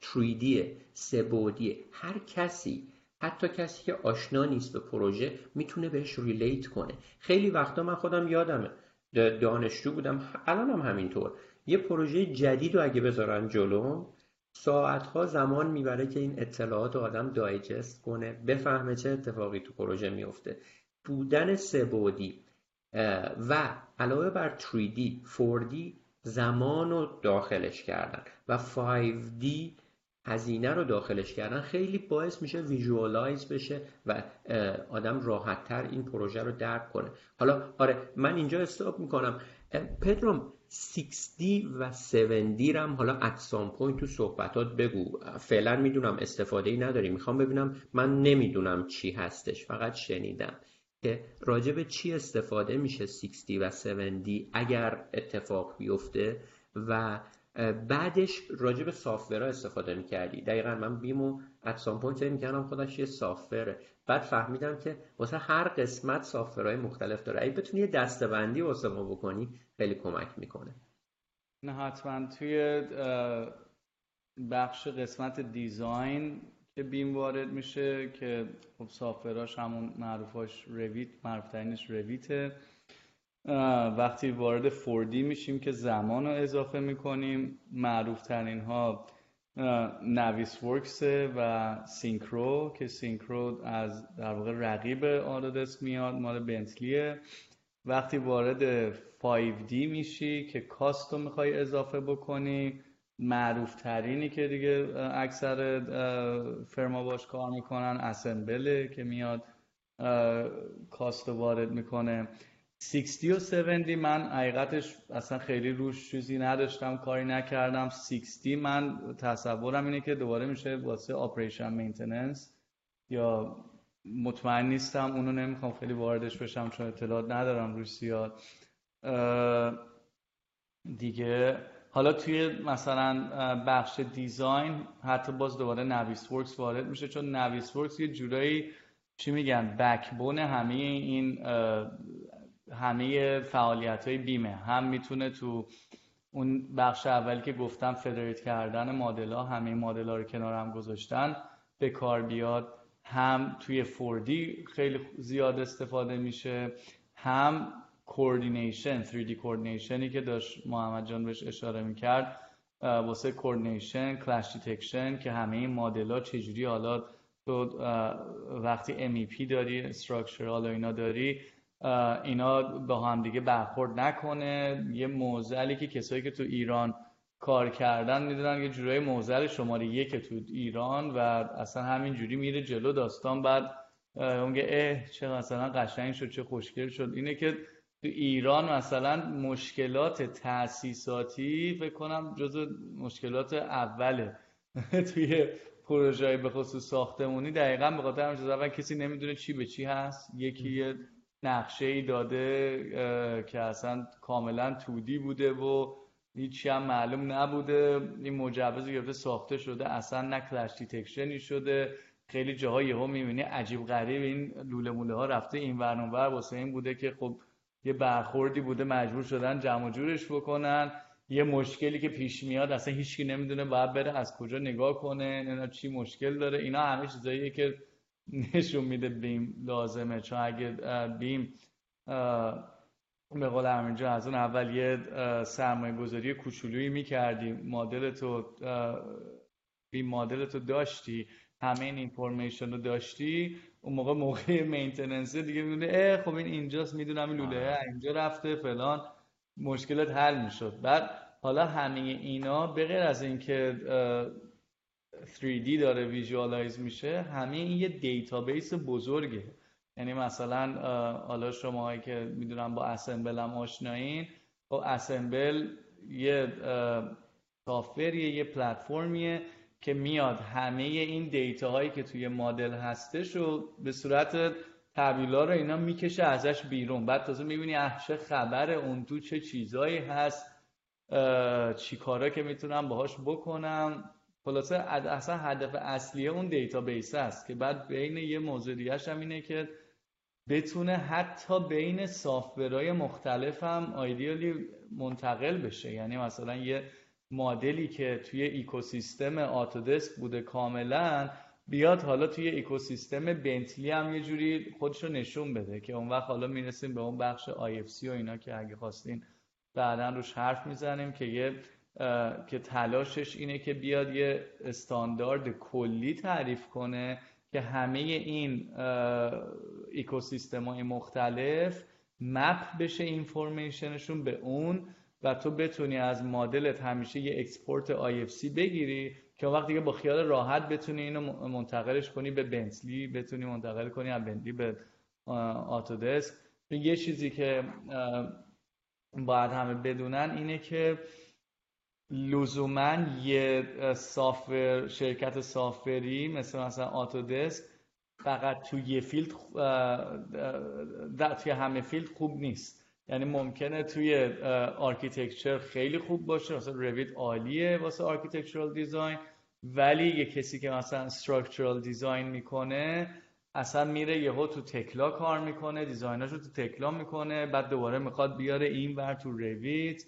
3D سبودیه. هر کسی حتی کسی که آشنا نیست به پروژه می‌تونه بهش ریلیت کنه. خیلی وقتا من خودم یادمه. دانشجو بودم. الان هم همینطور. یه پروژه جدید رو اگه بذارن جلو ساعتها زمان می‌بره که این اطلاعات آدم دایجست کنه بفهمه چه اتفاقی تو پروژه میفته بودن سبودی و علاوه بر 3D 4D زمان رو داخلش کردن و 5D هزینه رو داخلش کردن. خیلی باعث میشه visualize بشه و آدم راحتتر این پروژه رو درک کنه. حالا آره من اینجا stop می‌کنم. پدرام 6D و 7D رم حالا at some point تو صحبتات بگو. فعلا می‌دونم استفاده ای نداری. می‌خوام ببینم من نمی‌دونم چی هستش. فقط شنیدم که راجع به چی استفاده میشه 6D و 7D اگر اتفاق بیفته و بعدش راجع به software ها استفاده می‌کردی. دقیقا من BIM و at some point می‌کردم خودش یه software ه بعد فهمیدم که واسه هر قسمت software های مختلف داره. اگه بتونی یه دسته‌بندی واسه ما بکنی خیلی کمک می‌کنه. نه حتما. توی بخش قسمت design که BIM وارد میشه که خب software اش همون معروفاش Revit معروفترینش Revit ه. وقتی وارد 4D میشیم که زمان رو اضافه می‌کنیم. معروف ترین ها Navisworks و Synchro که Synchro از در واقع رقیب Autodesk میاد مال Bentley ه. وقتی وارد 5D میشی که cost رو می‌خوای اضافه بکنی معروف ترینی که دیگه اکثر firm ا باش کار می‌کنن Assemble ه که میاد cost وارد می‌کنه. 60 و 70 من حقیقتش اصلا خیلی روش چیزی نداشتم کاری نکردم. 6D من تصورم اینه که دوباره میشه واسه operation maintenance یا مطمئن نیستم اونو نمی‌خوام خیلی واردش بشم چون اطلاعات ندارم روش زیاد. دیگه حالا توی مثلا بخش design حتی باز دوباره Navisworks وارد میشه چون Navisworks یه جورایی چی میگن backbone همه این همه فعالیت های BIM ه. هم می‌تونه تو اون بخش اولی که گفتم federate کردن مدل ها همه مدل ها رو کنار هم گذاشتن به کار بیاد. هم توی 4D خیلی زیاد استفاده میشه. هم coordination 3D coordination ی که داشت محمد جان بهش اشاره می‌کرد واسه coordination clash detection که همه این مدل ها چجوری حالا تو وقتی MEP داری استراکچرال و اینا داری اینا با هم دیگه برخورد نکنه. یه موزلی که کسایی که تو ایران کار کردن می‌دونن یه جورای موزل شماره یک تو ایران و اصلا همین جوری میره جلو داستان. بعد اونگه اه چه مثلا قشنگ شد چه خوشگل شد. اینه که تو ایران مثلا مشکلات تاسیساتی فکر کنم جزو مشکلات اوله توی پروژه به خصوص ساختمونی دقیقا به خاطر همین اول کسی نمی‌دونه چی به چی هست. یکی نقشه ای داده که اصلا کاملا 2D بوده و هیچی هم معلوم نبوده. این مجوز گرفته ساخته شده اصلا نه clash detection ی شده. خیلی جاها یهو می‌بینی عجیب غریب این لوله موله ها رفته این ور ور واسه این بوده که خب یه برخوردی بوده مجبور شدن جمع جورش بکنن. یه مشکلی که پیش میاد اصلا هیچکی نمی‌دونه باید بره از کجا نگاه کنه اینا چی مشکل داره. اینا همه چیزاییه که نشون میده BIM لازمه. چون اگه BIM به قول همینجا از اون اول یه سرمایه گذاری کوچولویی می‌کردی. مدل تو BIM مدل تو داشتی. همه این information رو داشتی. اون موقع موقع maintenance دیگه می‌دونه اه خب این اینجاست می‌دونم این لوله اینجا رفته فلان. مشکلات حل می‌شد. بعد حالا همه اینا به غیر از اینکه 3D داره visualize میشه همه این یه database بزرگه. یعنی مثلا حالا شما که می‌دونم با Assemble هم آشنایین خب Assemble یه software یه یه پلتفرمیه که میاد همه این data هایی که توی مدل هستش و به صورت tabular و اینا می‌کشه ازش بیرون. بعد تازه می‌بینی چه خبر اون تو چه چیزایی هست چی کارا که می‌تونم باهاش بکنم. خلاصه اصلا هدف اصلی اون database است که بعد بین یه موضوع هم اینه که بتونه حتی بین software های مختلف هم ideally منتقل بشه. یعنی مثلا یه مدلی که توی ecosystem Autodesk بوده کاملا بیاد حالا توی ecosystem Bentley هم یه جوری خودشو نشون بده که اون وقت حالا می‌رسیم به اون بخش IFC و اینا که اگه خواستین بعدا روش حرف می‌زنیم که یه که تلاشش اینه که بیاد یه استاندارد کلی تعریف کنه که همه این اکوسیستم های مختلف map بشه information شون به اون و تو بتونی از مدلت همیشه یه export IFC بگیری که وقتی که با خیال راحت بتونی اینو منتقلش کنی به Bentley بتونی منتقل کنی از Bentley به Autodesk. یه چیزی که باید همه بدونن اینه که لزوما یه software شرکت software ی مثل مثلا Autodesk فقط توی یه field توی همه field خوب نیست. یعنی ممکنه توی architecture خیلی خوب باشه مثلا Revit عالیه واسه architectural design ولی یه کسی که مثلا structural design می‌کنه اصلا میره یهو تو تکلا کار می‌کنه دیزایناشو تو تکلا می‌کنه بعد دوباره می‌خواد بیاره این ور تو رویت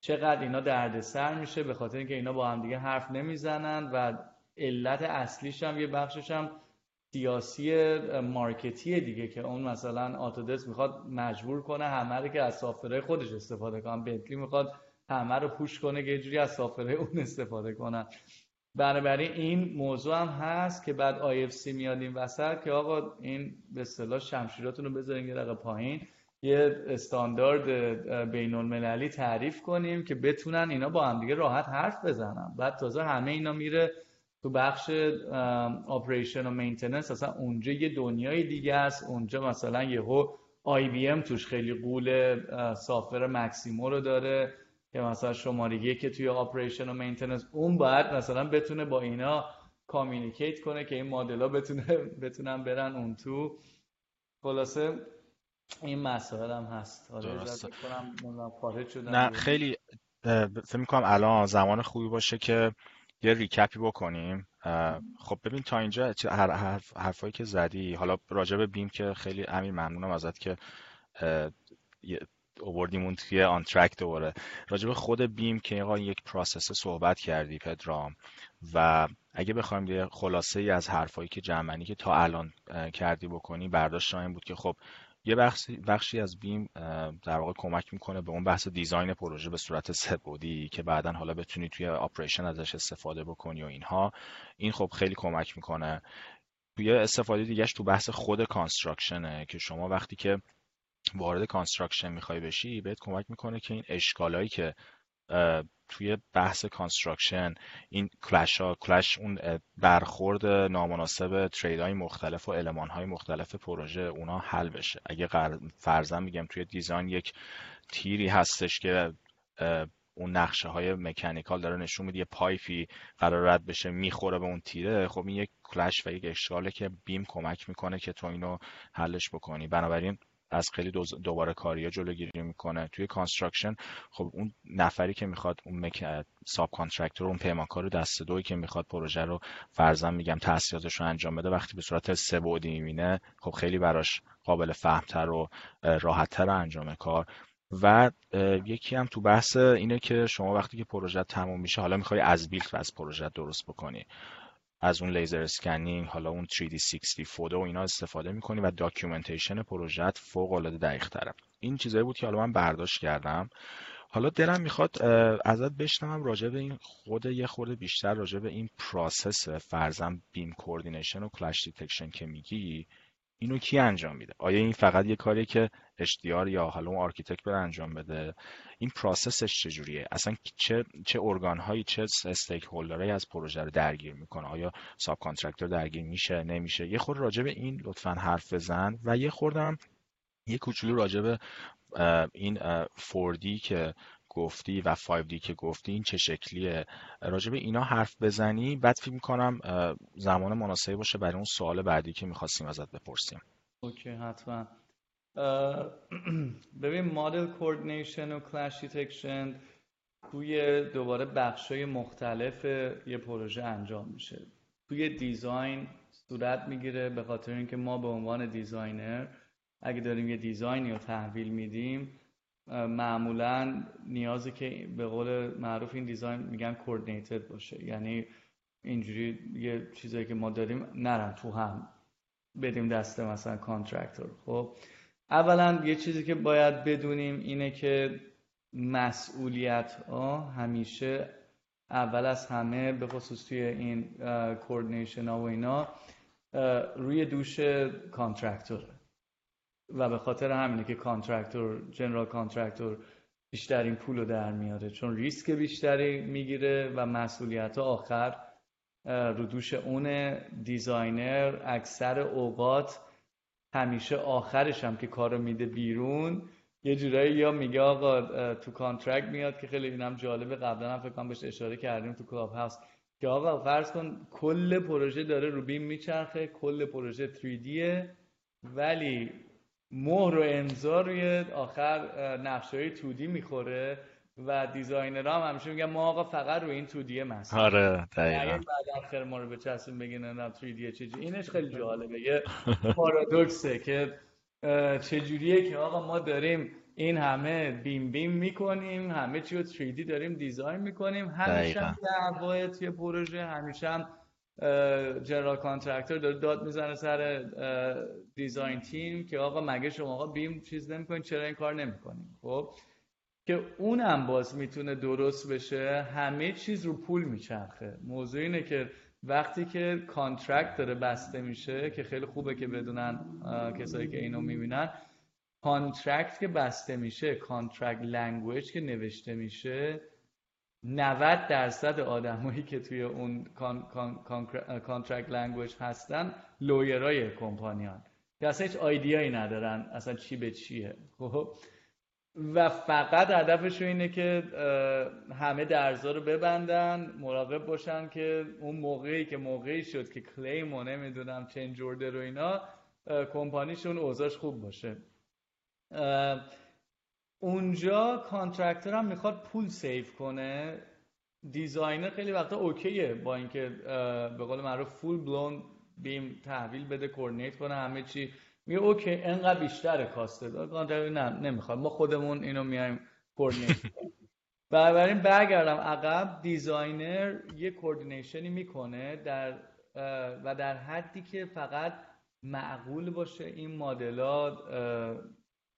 چقدر اینا دردسر میشه به خاطر اینکه اینا با هم دیگه حرف نمی‌زنن و علت اصلیش هم یه بخشش هم سیاسی مارکتی دیگه که اون مثلا آتودس می‌خواد مجبور کنه همه رو که از سافره خودش استفاده کنن بنتلی می‌خواد همه رو پوش کنه که جوری از سافره اون استفاده کنن. بنابراین این موضوع هم هست که بعد IFC میاد این وسط که آقا این به اصطلاح شمشیراتون رو بذارین یه پایین. یه استاندارد بین المللی تعریف کنیم که بتونن اینا با هم دیگه راحت حرف بزنن. بعد تازه همه اینا میره تو بخش operation و maintenance اصلا اونجا یه دنیای دیگه است. اونجا مثلا یهو IBM توش خیلی غوله software Maximo رو داره که مثلا شماره که توی operation و maintenance اون باید مثلا بتونه با اینا communicate کنه که این مدل ها بتونه بتونن برن اون تو. خلاصه این مسائل هم هست. نه خیلی فکر می‌کنم الان زمان خوبی باشه که یه recap ی بکنیم. خب ببین تا اینجا هر حرف حرفایی که زدی حالا راجع به BIM که خیلی امیر ممنونم ازت که اووردیمون توی on track دوباره. راجع به خود BIM که یک process صحبت کردی پدرام و اگه بخوایم یه خلاصه ای از حرفایی که جمعی که تا الان کردی بکنی برداشت این بود که خب یه بخشی, بخشی از BIM در واقع کمک می‌کنه به اون بحث design پروژه به صورت سه‌بعدی که بعدا حالا بتونی توی operation ازش استفاده بکنی و اینها. این خب خیلی کمک می‌کنه. توی استفاده دیگهش تو بحث خود construction ه که شما وقتی که وارد construction می‌خوای بشی بهت کمک می‌کنه که این اشکالایی که توی بحث construction این clash ها clash اون برخورد نامناسب trade های مختلف و المان های مختلف پروژه اونا حل بشه. اگه فرضاً میگم توی design یک تیری هستش که اون نقشه های mechanical داره نشون میده یه pipe ی قرار رد بشه می‌خوره به اون تیره خب این یک clash و یک اشکاله که BIM کمک می‌کنه که تو اینو حلش بکنی. بنابراین از خیلی دوباره کاریا جلوگیری می‌کنه. توی construction خب اون نفری که می‌خواد اون مک... subcontractor اون پیمانکار دست دوی که می‌خواد پروژه رو فرضاً میگم تاسیساتش رو انجام بده وقتی به صورت سه بعدی می‌بینه خب خیلی براش قابل فهمتر و راحتتر انجام کار. و یکی هم تو بحث اینه که شما وقتی که پروژه تموم میشه حالا می‌خوای as-built از پروژه درست بکنی. از اون laser scanning حالا اون 360 photo و اینا استفاده می‌کنی و documentation پروژت فوق العاده دقیق تره. این چیزایی بود که حالا من برداشت کردم. حالا دلم می‌خواد ازت بشنوم راجع به این خود یه خورده بیشتر راجع به این پروسس فرضاً BIM coordination و clash detection که میگی. اینو کی انجام میده؟ آیا این فقط یه کاریه که اشتیار یا حالا اون architect بره انجام بده؟ این پروسسش چجوریه؟ اصلا چه چه ارگان هایی چه stakeholder ایی از پروژه رو درگیر می‌کنه؟ آیا subcontractor درگیر میشه؟ نمیشه؟ یه خورده راجع به این لطفا حرف بزن و یه خوردم یه کوچولو راجع به این 4D که گفتی و 5D که گفتی این چه شکلیه؟ راجع به اینا حرف بزنی بعد فکر می‌کنم زمان مناسبی باشه برای اون سوال بعدی که می‌خواستیم ازت بپرسیم. okay حتما. ببین model coordination و clash detection توی دوباره بخشای مختلف یه پروژه انجام میشه. توی design صورت می‌گیره به خاطر اینکه ما به عنوان designer اگه داریم یه design ی رو تحویل میدیم معمولا نیازی که به قول معروف این design میگن coordinated باشه. یعنی اینجوری یه چیزایی که ما داریم نره تو هم. بدیم دست مثلا contractor خب اولا یه چیزی که باید بدونیم اینه که مسئولیت ها همیشه اول از همه به خصوص توی این coordination ها و اینا روی دوش contractor ه و به خاطر همینه که contractor general contractor بیشترین پول رو در میاره. چون ریسک بیشتری می‌گیره و مسئولیت آخر رو دوش اون designer اکثر اوقات همیشه آخرش هم که کارو میده بیرون. یه جورایی یا میگه آقا تو کانترکت میاد که خیلی اینم جالبه. قبلا هم فکر کنم بهش اشاره کردیم تو کلاب هاوس که آقا فرض کن کل پروژه داره رو بیم میچرخه کل پروژه 3 ولی مهر و امضا روی آخر نقشه های تودی می‌خوره و دیزاینر هم همیشه میگن ما آقا فقط روی این تودیه مثلا آره دقیقا. بعد آخر ما رو به چسبون بگین نه 3 چیزی اینش خیلی جالبه. یه پارادوکسه که چجوریه که آقا ما داریم این همه BIM BIM می‌کنیم همه چی رو 3D داریم design می‌کنیم همیشه هم توی پروژه همیشه هم general contractor داره داد می‌زنه سر design team که آقا مگه شما آقا BIM چیز نمی‌کنین چرا این کار نمی‌کنین؟ خب که اونم باز می‌تونه درست بشه همه چیز رو پول میچرخه. موضوع اینه که وقتی که contract داره بسته میشه که خیلی خوبه که بدونن کسایی که اینو می‌بینن contract که بسته میشه contract language که نوشته میشه 90 درصد آدمایی که توی اون contract language هستن lawyer های company ان. که اصلا هیچ idea یی ندارن اصلا چی به چیه. خب. و فقط هدفشون اینه که همه درزا رو ببندن مراقب باشن که اون موقعی که موقعی شد که claim و نمی‌دونم change order و اینا کمپانیشون اوضاش خوب باشه. اونجا contractor هم می‌خواد پول save کنه. designer خیلی وقتا okay ه با اینکه به قول معروف full-blown BIM تحویل بده coordinate کنه همه چی. میگه okay انقدر بیشتر cost ه contractor نه نمی‌خواد ما خودمون اینو میایم coordinate بنابراین برگردم عقب. designer یه coordination ی می‌کنه در و در حدی که فقط معقول باشه این مدلات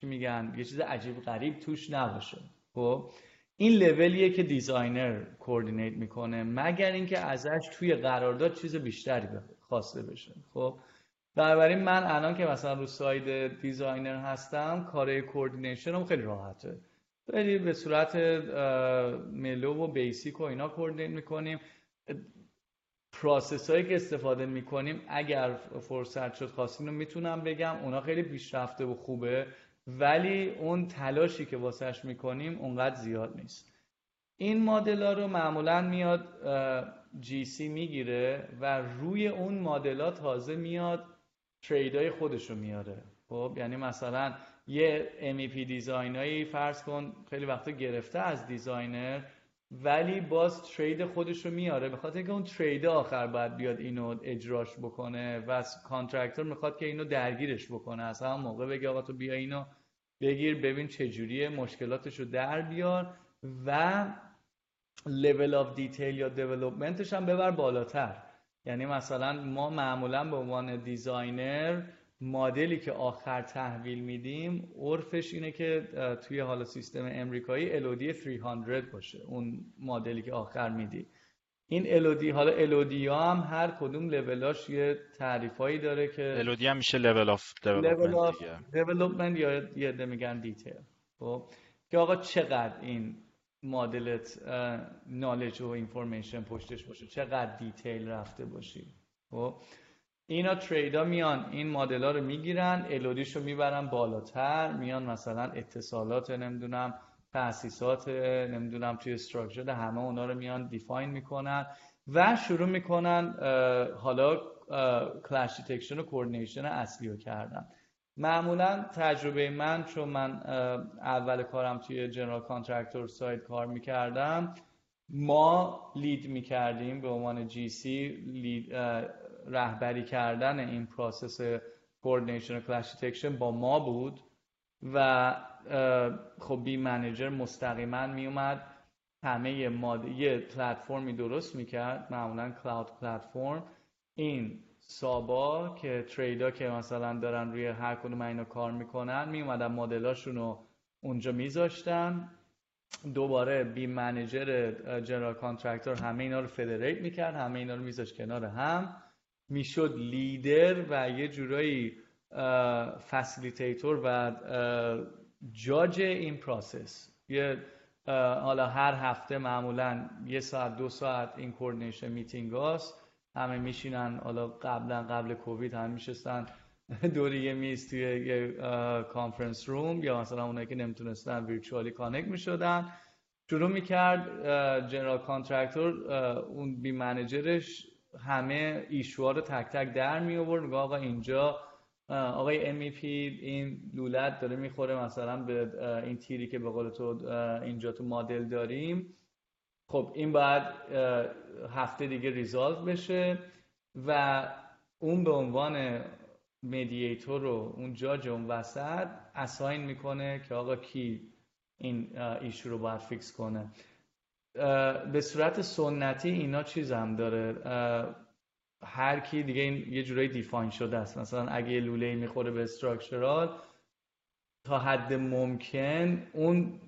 میگن یه چیز عجیب غریب توش نباشه. خب این level یه که designer coordinate می‌کنه مگر اینکه ازش توی قرارداد چیز بیشتری خواسته بشه. خب بنابراین من الان که مثلا رو side designer هستم کار coordination هم خیلی راحته. خیلی به صورت ملو و بیسیک و اینا کوردینیت می‌کنیم. پراسس هایی که استفاده می‌کنیم اگر فرصت شد خواستیم رو می‌تونم بگم اونا خیلی پیشرفته و خوبه. ولی اون تلاشی که واسهش می‌کنیم اونقدر زیاد نیست. این مدل ها رو معمولا میاد جی سی می‌گیره و روی اون مدل ها تازه میاد تریدای خودش رو میاره. خب یعنی مثلا یه MEP design ایی فرض کن خیلی وقتا گرفته از designer ولی باز trade خودش رو میاره. به خاطر اینکه اون trade آخر باید بیاد اینو اجراش بکنه و contractor می‌خواد که اینو درگیرش بکنه. از همون موقع بگه آقا تو بیا اینو بگیر ببین چجوریه مشکلاتش رو در بیار و level of detail یا development ش هم ببر بالاتر. یعنی مثلا ما معمولا به عنوان designer مدلی که آخر تحویل میدیم عرفش اینه که توی حالا سیستم امریکایی LOD 300 باشه اون مدلی که آخر میدی. این LOD حالا LOD ها هم هر کدوم لولاش یه تعریفایی داره که LOD هم میشه level of development development یا یه میگن detail خب که آقا چقدر این مدلت knowledge و information پشتش باشه؟ چقدر detail رفته باشی؟ خب اینا trade ا میان این مدل ها رو می‌گیرن LOD یش رو می‌برن بالاتر میان مثلا اتصالات نمی‌دونم تاسیسات نمی‌دونم توی structure همه اونا رو میان define می‌کنن و شروع می‌کنن حالا clash detection و coordination اصلی رو کردن. معمولا تجربه من چون من اول کارم توی general contractor side کار می‌کردم ما lead می‌کردیم به عنوان GC رهبری کردن این process coordination detection با ما بود و خب BIM manager مستقیما میومد همه ماده یه پلتفرمی درست می‌کرد معمولا cloud platform این sub ا که trade ا که مثلا دارن روی هر کدوم اینا کار می‌کنن میومدن مدلاشون رو اونجا میذاشتن. دوباره BIM manager general contractor همه اینا رو federate می‌کرد همه اینا رو میذاشت کنار هم. می‌شد لیدر و یه جورایی facilitator و judge این process یه حالا هر هفته معمولا یه ساعت دو ساعت این coordination meeting هاست. همه میشینن حالا قبلا قبل کووید هم میشستن دور یه میز توی یه conference room یا مثلا اونایی که نمی‌تونستن virtually connect می‌شدن. شروع می‌کرد general contractor اون BIM manager ش همه issue ها رو تک تک در می آورد میگه آقا اینجا آقای MEP این لوله‌ت داره می‌خوره مثلا به این تیری که به قول تو اینجا تو مدل داریم. خب این باید هفته دیگه resolve بشه و اون به عنوان mediator رو اون جاج اون وسط assign می‌کنه که آقا کی این issue رو باید fix کنه. به صورت سنتی اینا چیز هم داره هر کی دیگه این یه جورایی define شده است. مثلا اگه یه لوله می‌خوره به structural تا حد ممکن اون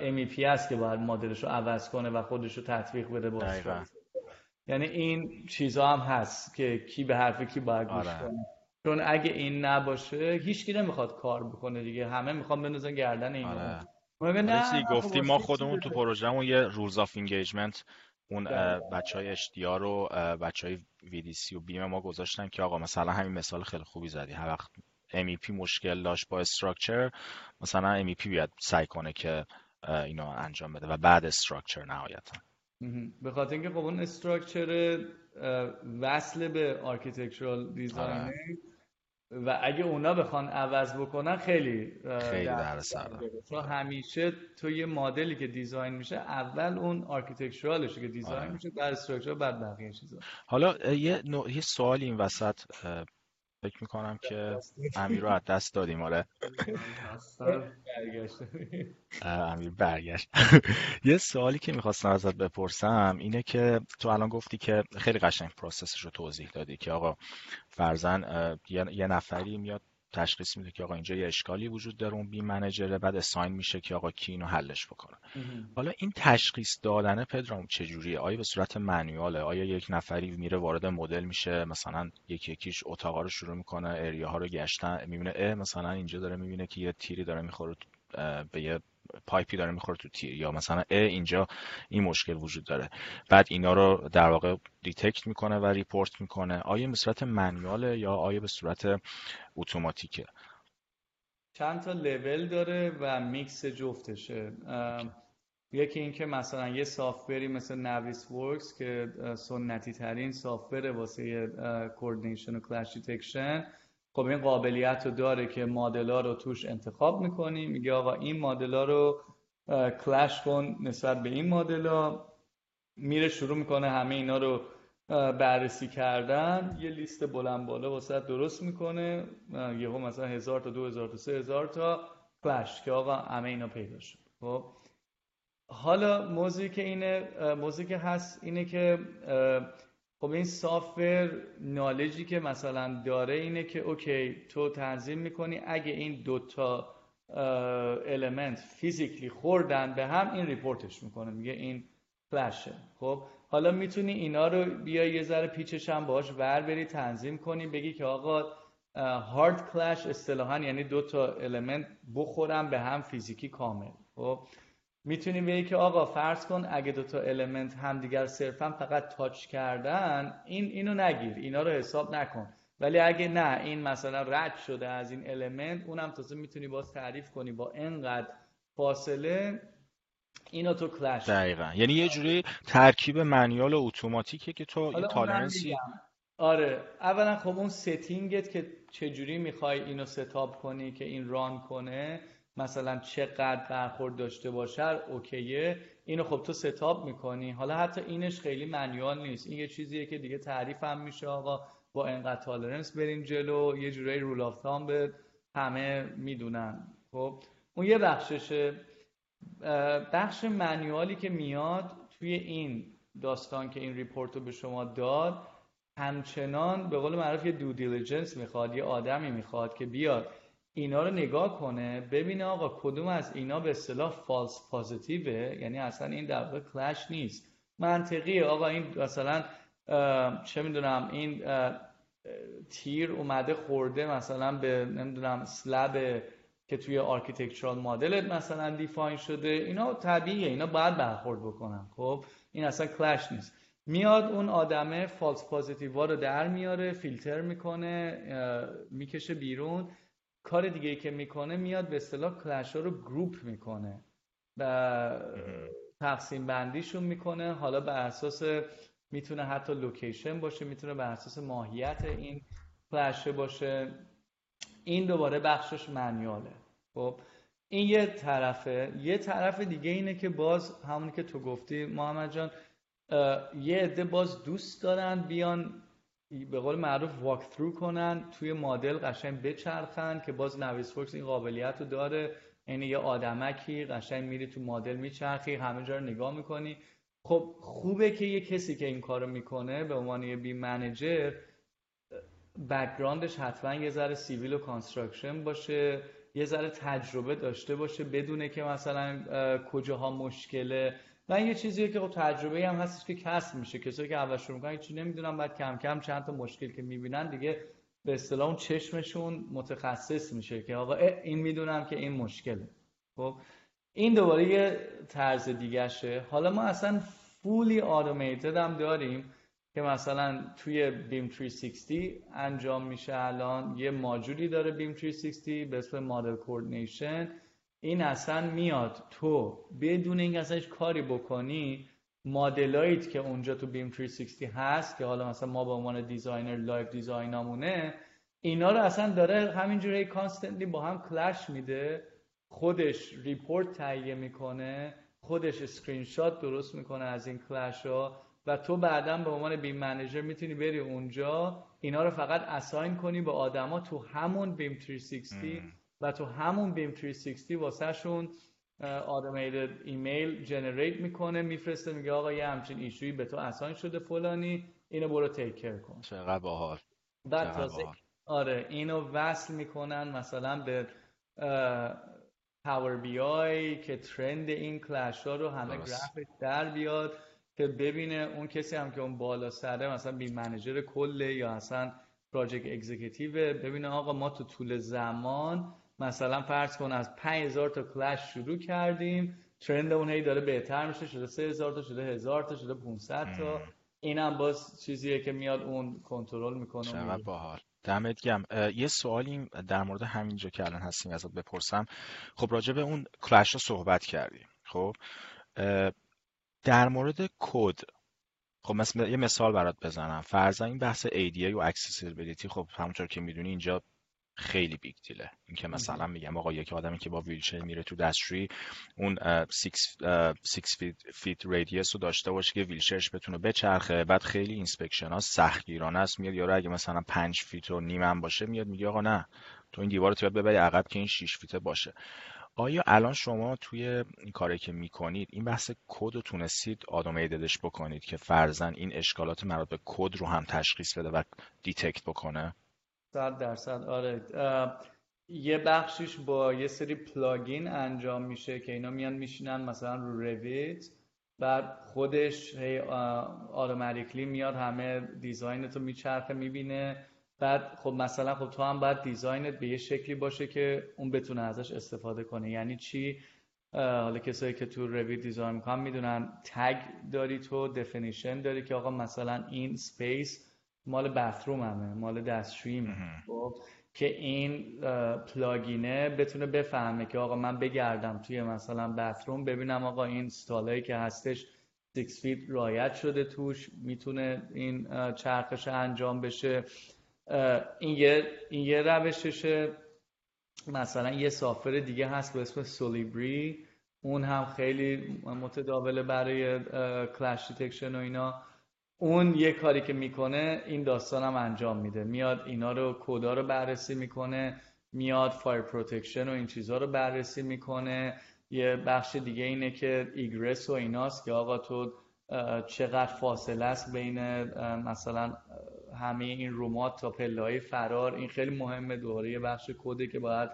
MEP است که باید مدلش رو عوض کنه و خودش رو تطبیق بده با یعنی این چیزها هم هست که کی به حرف کی باید گوش آره. کنه. چون اگه این نباشه هیچ نمی‌خواد کار بکنه دیگه. همه می‌خوان بندازن گردن این آره. نه گفتی ما خودمون تو پروژهمون یه rules of engagement اون بچه های اشتیار و بچه های VDC و BIM ما گذاشتن که آقا مثلا همین مثال خیلی خوبی زدی. هر وقت MEP مشکل داشت با structure مثلا MEP بیاد سعی کنه که اینو انجام بده و بعد structure نهایتا. به خاطر اینکه خب اون structure وصل به architectural design و اگه اونا بخوان عوض بکنن خیلی خیلی در چون همیشه تو یه مدلی که design میشه اول اون architectural شه که design آره. میشه بعد structure بعد بقیه چیزا. حالا یه, نوع... یه سوال این وسط فکر می‌کنم که امیر رو از دست دادیم آره. امیر برگشت. یه سوالی که می‌خواستم ازت بپرسم اینه که تو الان گفتی که خیلی قشنگ پروسسش رو توضیح دادی که آقا فرزن یه نفری میاد تشخیص میده که آقا اینجا یه اشکالی وجود داره اون بی منیجره بعد اساین میشه که آقا کی اینو حلش بکنه. حالا این تشخیص دادن پدرام چجوریه؟ آیا به صورت منیواله؟ آیا یک نفری میره وارد مدل میشه؟ مثلا یکی یکیش اتاقا رو شروع می‌کنه اریا ها رو گشتن می‌بینه اه مثلا اینجا داره می‌بینه که یه تیری داره می‌خوره به یه pipe ی داره می‌خوره تو تیر. یا مثلا ا اینجا این مشکل وجود داره. بعد اینا رو در واقع detect می‌کنه و report می‌کنه. آیا به صورت manual ه یا آیا به صورت اتوماتیکه؟ چند تا لول داره و میکس جفتشه. یکی اینکه مثلا یه software ی مثل Navisworks که سنتی ترین software واسه coordination و clash detection خب این قابلیت رو داره که مدل رو توش انتخاب می‌کنی. میگه آقا این مدل رو کلش کن نسبت به این مدل میره شروع می‌کنه همه اینا رو بررسی کردن. یه لیست بلند بالا واسه درست می‌کنه. یهو مثلا هزار تا دو هزار تا سه هزار تا کلش که آقا همه اینا پیدا شد. خب؟ حالا موضوعی که اینه موضوعی که هست اینه که خب این software knowledge ی که مثلا داره اینه که okay تو تنظیم می‌کنی. اگه این دوتا element physically خوردن به هم این report ش می‌کنه میگه این clash ه خب حالا می‌تونی اینا رو بیا یه ذره پیچش هم باش ور بری تنظیم کنی بگی که آقا hard clash اصطلاحا یعنی دو تا element بخورن به هم فیزیکی کامل. خب می‌تونیم بگی که آقا فرض کن اگه دو تا element همدیگر صرفا فقط touch کردن این اینو نگیر اینا رو حساب نکن. ولی اگه نه این مثلا رد شده از این element اونم تازه می‌تونی باز تعریف کنی با انقدر فاصله اینو تو clash دقیقا. یعنی یه جوری ترکیب manual و اتوماتیکه که تو این tolerance ی آره. اولا خب اون setting ت که چجوری می‌خوای اینو setup کنی که این run کنه مثلا چقدر برخورد داشته باشه okay ه. اینو خب تو setup می‌کنی. حالا حتی اینش خیلی manual نیست. این یه چیزیه که دیگه تعریف هم میشه. آقا با انقدر tolerance بریم جلو. یه جورایی rule of thumb ه همه می‌دونن. خب اون یه بخششه. بخش manual ی که میاد توی این داستان که این report رو به شما داد همچنان به قول معروف یه due diligence می‌خواد یه آدمی می‌خواد که بیاد اینا رو نگاه کنه ببینه آقا کدوم از اینا به اصطلاح false positive ه یعنی اصلا این در واقع clash نیست. منطقیه. آقا این مثلا چه می‌دونم این تیر اومده خورده مثلا به نمی‌دونم slab که توی architectural model ت مثلا define شده. اینا طبیعیه. اینا باید برخورد بکنن. خب؟ این اصلا clash نیست. میاد اون آدمه false positive رو در میاره فیلتر می‌کنه می‌کشه بیرون. کار دیگه ای که می‌کنه میاد به اصطلاح clash ها رو group می‌کنه و تقسیم بندیشون می‌کنه. حالا بر اساس می‌تونه حتی location باشه می‌تونه بر اساس ماهیت این clash ه باشه. این دوباره بخشش manual ه. خب این یه طرفه. یه طرف دیگه اینه که باز همونی که تو گفتی محمد جان یه عده باز دوست دارن بیان به قول معروف walk through کنن توی مدل قشنگ بچرخن که باز Navisworks این قابلیت رو داره. یعنی یه آدمکی قشنگ میری تو مدل میچرخی همه جا رو نگاه می‌کنی. خب خوبه که یه کسی که این کارو می‌کنه به عنوان یه BIM manager background ش حتما یه ذره civil و construction باشه یه ذره تجربه داشته باشه بدونه که مثلا کجاها مشکله. و این یه چیزیه که خب تجربه هم هستش که کسب میشه. کسایی که اول شروع می‌کنن چی نمی‌دونن بعد کم کم چند تا مشکل که می‌بینن دیگه به اصطلاح چشمشون متخصص میشه که آقا این می‌دونم که این مشکله. خب این دوباره یه طرف دیگه شه حالا ما اصلا fully automated هم داریم که مثلا توی BIM 360 انجام میشه الان. یه ماجولی داره BIM 360 به اسم Model Coordination این اصلا میاد. تو بدون این اصلا کاری بکنی مادلایت که اونجا تو BIM 360 هست که حالا مثلا ما به عنوان designer live design امونه اینا رو اصلا داره همینجوری constantly با هم clash میده. خودش report تهیه می‌کنه خودش اسکرین شات درست می‌کنه از این clash ها و تو بعدا به عنوان BIM manager می‌تونی بری اونجا. اینا رو فقط assign کنی به آدما تو همون BIM 360 و تو همون BIM 360 واسه شون automated ایمیل generate می‌کنه میفرسته میگه آقا یه همچین issue یی به تو assign شده فلانی اینو برو تیک کن. چقدر باحال بعد تازه آره اینو وصل می‌کنن مثلا به Power BI که trend این clash ها رو همه گرافیک در بیاد که ببینه اون کسی هم که اون بالا سره مثلا BIM manager کله یا اصلا project executive ببینه آقا ما تو طول زمان مثلا فرض کن از 5000 تا clash شروع کردیم trend اون هی داره بهتر میشه شده 3000 تا شده 1000 تا شده 500 تا. اینم باز چیزیه که میاد اون کنترل می‌کنه چقدر باحال. دمت گرم یه سوالی در مورد همینجا که الان هستیم ازت بپرسم. خب راجع به اون clash رو صحبت کردیم خب؟ در مورد کد خب مثلا یه مثال برات بزنم. فرضاً این بحث ADA و accessibility خب همونطور که می‌دونی اینجا خیلی big deal ه. اینکه مثلا میگم آقا یک آدمی که با ویلچر میره تو دستشویی اون 6 feet radius رو داشته باشه که ویلچرش بتونه بچرخه. بعد خیلی inspection ها سختگیرانه است. میاد یارو اگه مثلا 5 feet و نیمم باشه میاد میگه آقا نه تو این دیوار رو ببری عقب که این 6 feet ه باشه. آیا الان شما توی این کاری که می‌کنید این بحث کد رو تونستید automated ش بکنید که فرضاً این اشکالات مربوط به کد رو هم تشخیص بده و detect بکنه؟ صد درصد. آره. یه بخشیش با یه سری plugin انجام میشه که اینا میان میشینن مثلا رو Revit بعد خودش هی automatically میاد همه design تو میچرخه می‌بینه. بعد خب مثلا خب تو هم باید design ت به یه شکلی باشه که اون بتونه ازش استفاده کنه. یعنی چی؟ حالا کسایی که تو Revit design می‌کنن می‌دونن tag داری تو definition داری که آقا مثلا این space مال بثروم همه مال دستشویی خب که این پلاگینه بتونه بفهمه که آقا من بگردم توی مثلا بثروم ببینم آقا این ستالایی که هستش 6 فیت رایت شده توش می‌تونه این چرخش انجام بشه. این یه, این یه روششه. مثلا یه سافر دیگه هست به اسم سولیبری اون هم خیلی متداوله برای clash detection و اینا. اون یه کاری که می‌کنه این داستان هم انجام میده. میاد اینا رو کدا رو بررسی می‌کنه میاد fire protection و این چیزها رو بررسی می‌کنه. یه بخش دیگه اینه که egress و ایناست که آقا تو چقدر فاصله است بین مثلا همه این room ات تا پله فرار. این خیلی مهمه دوباره یه بخش کده که باید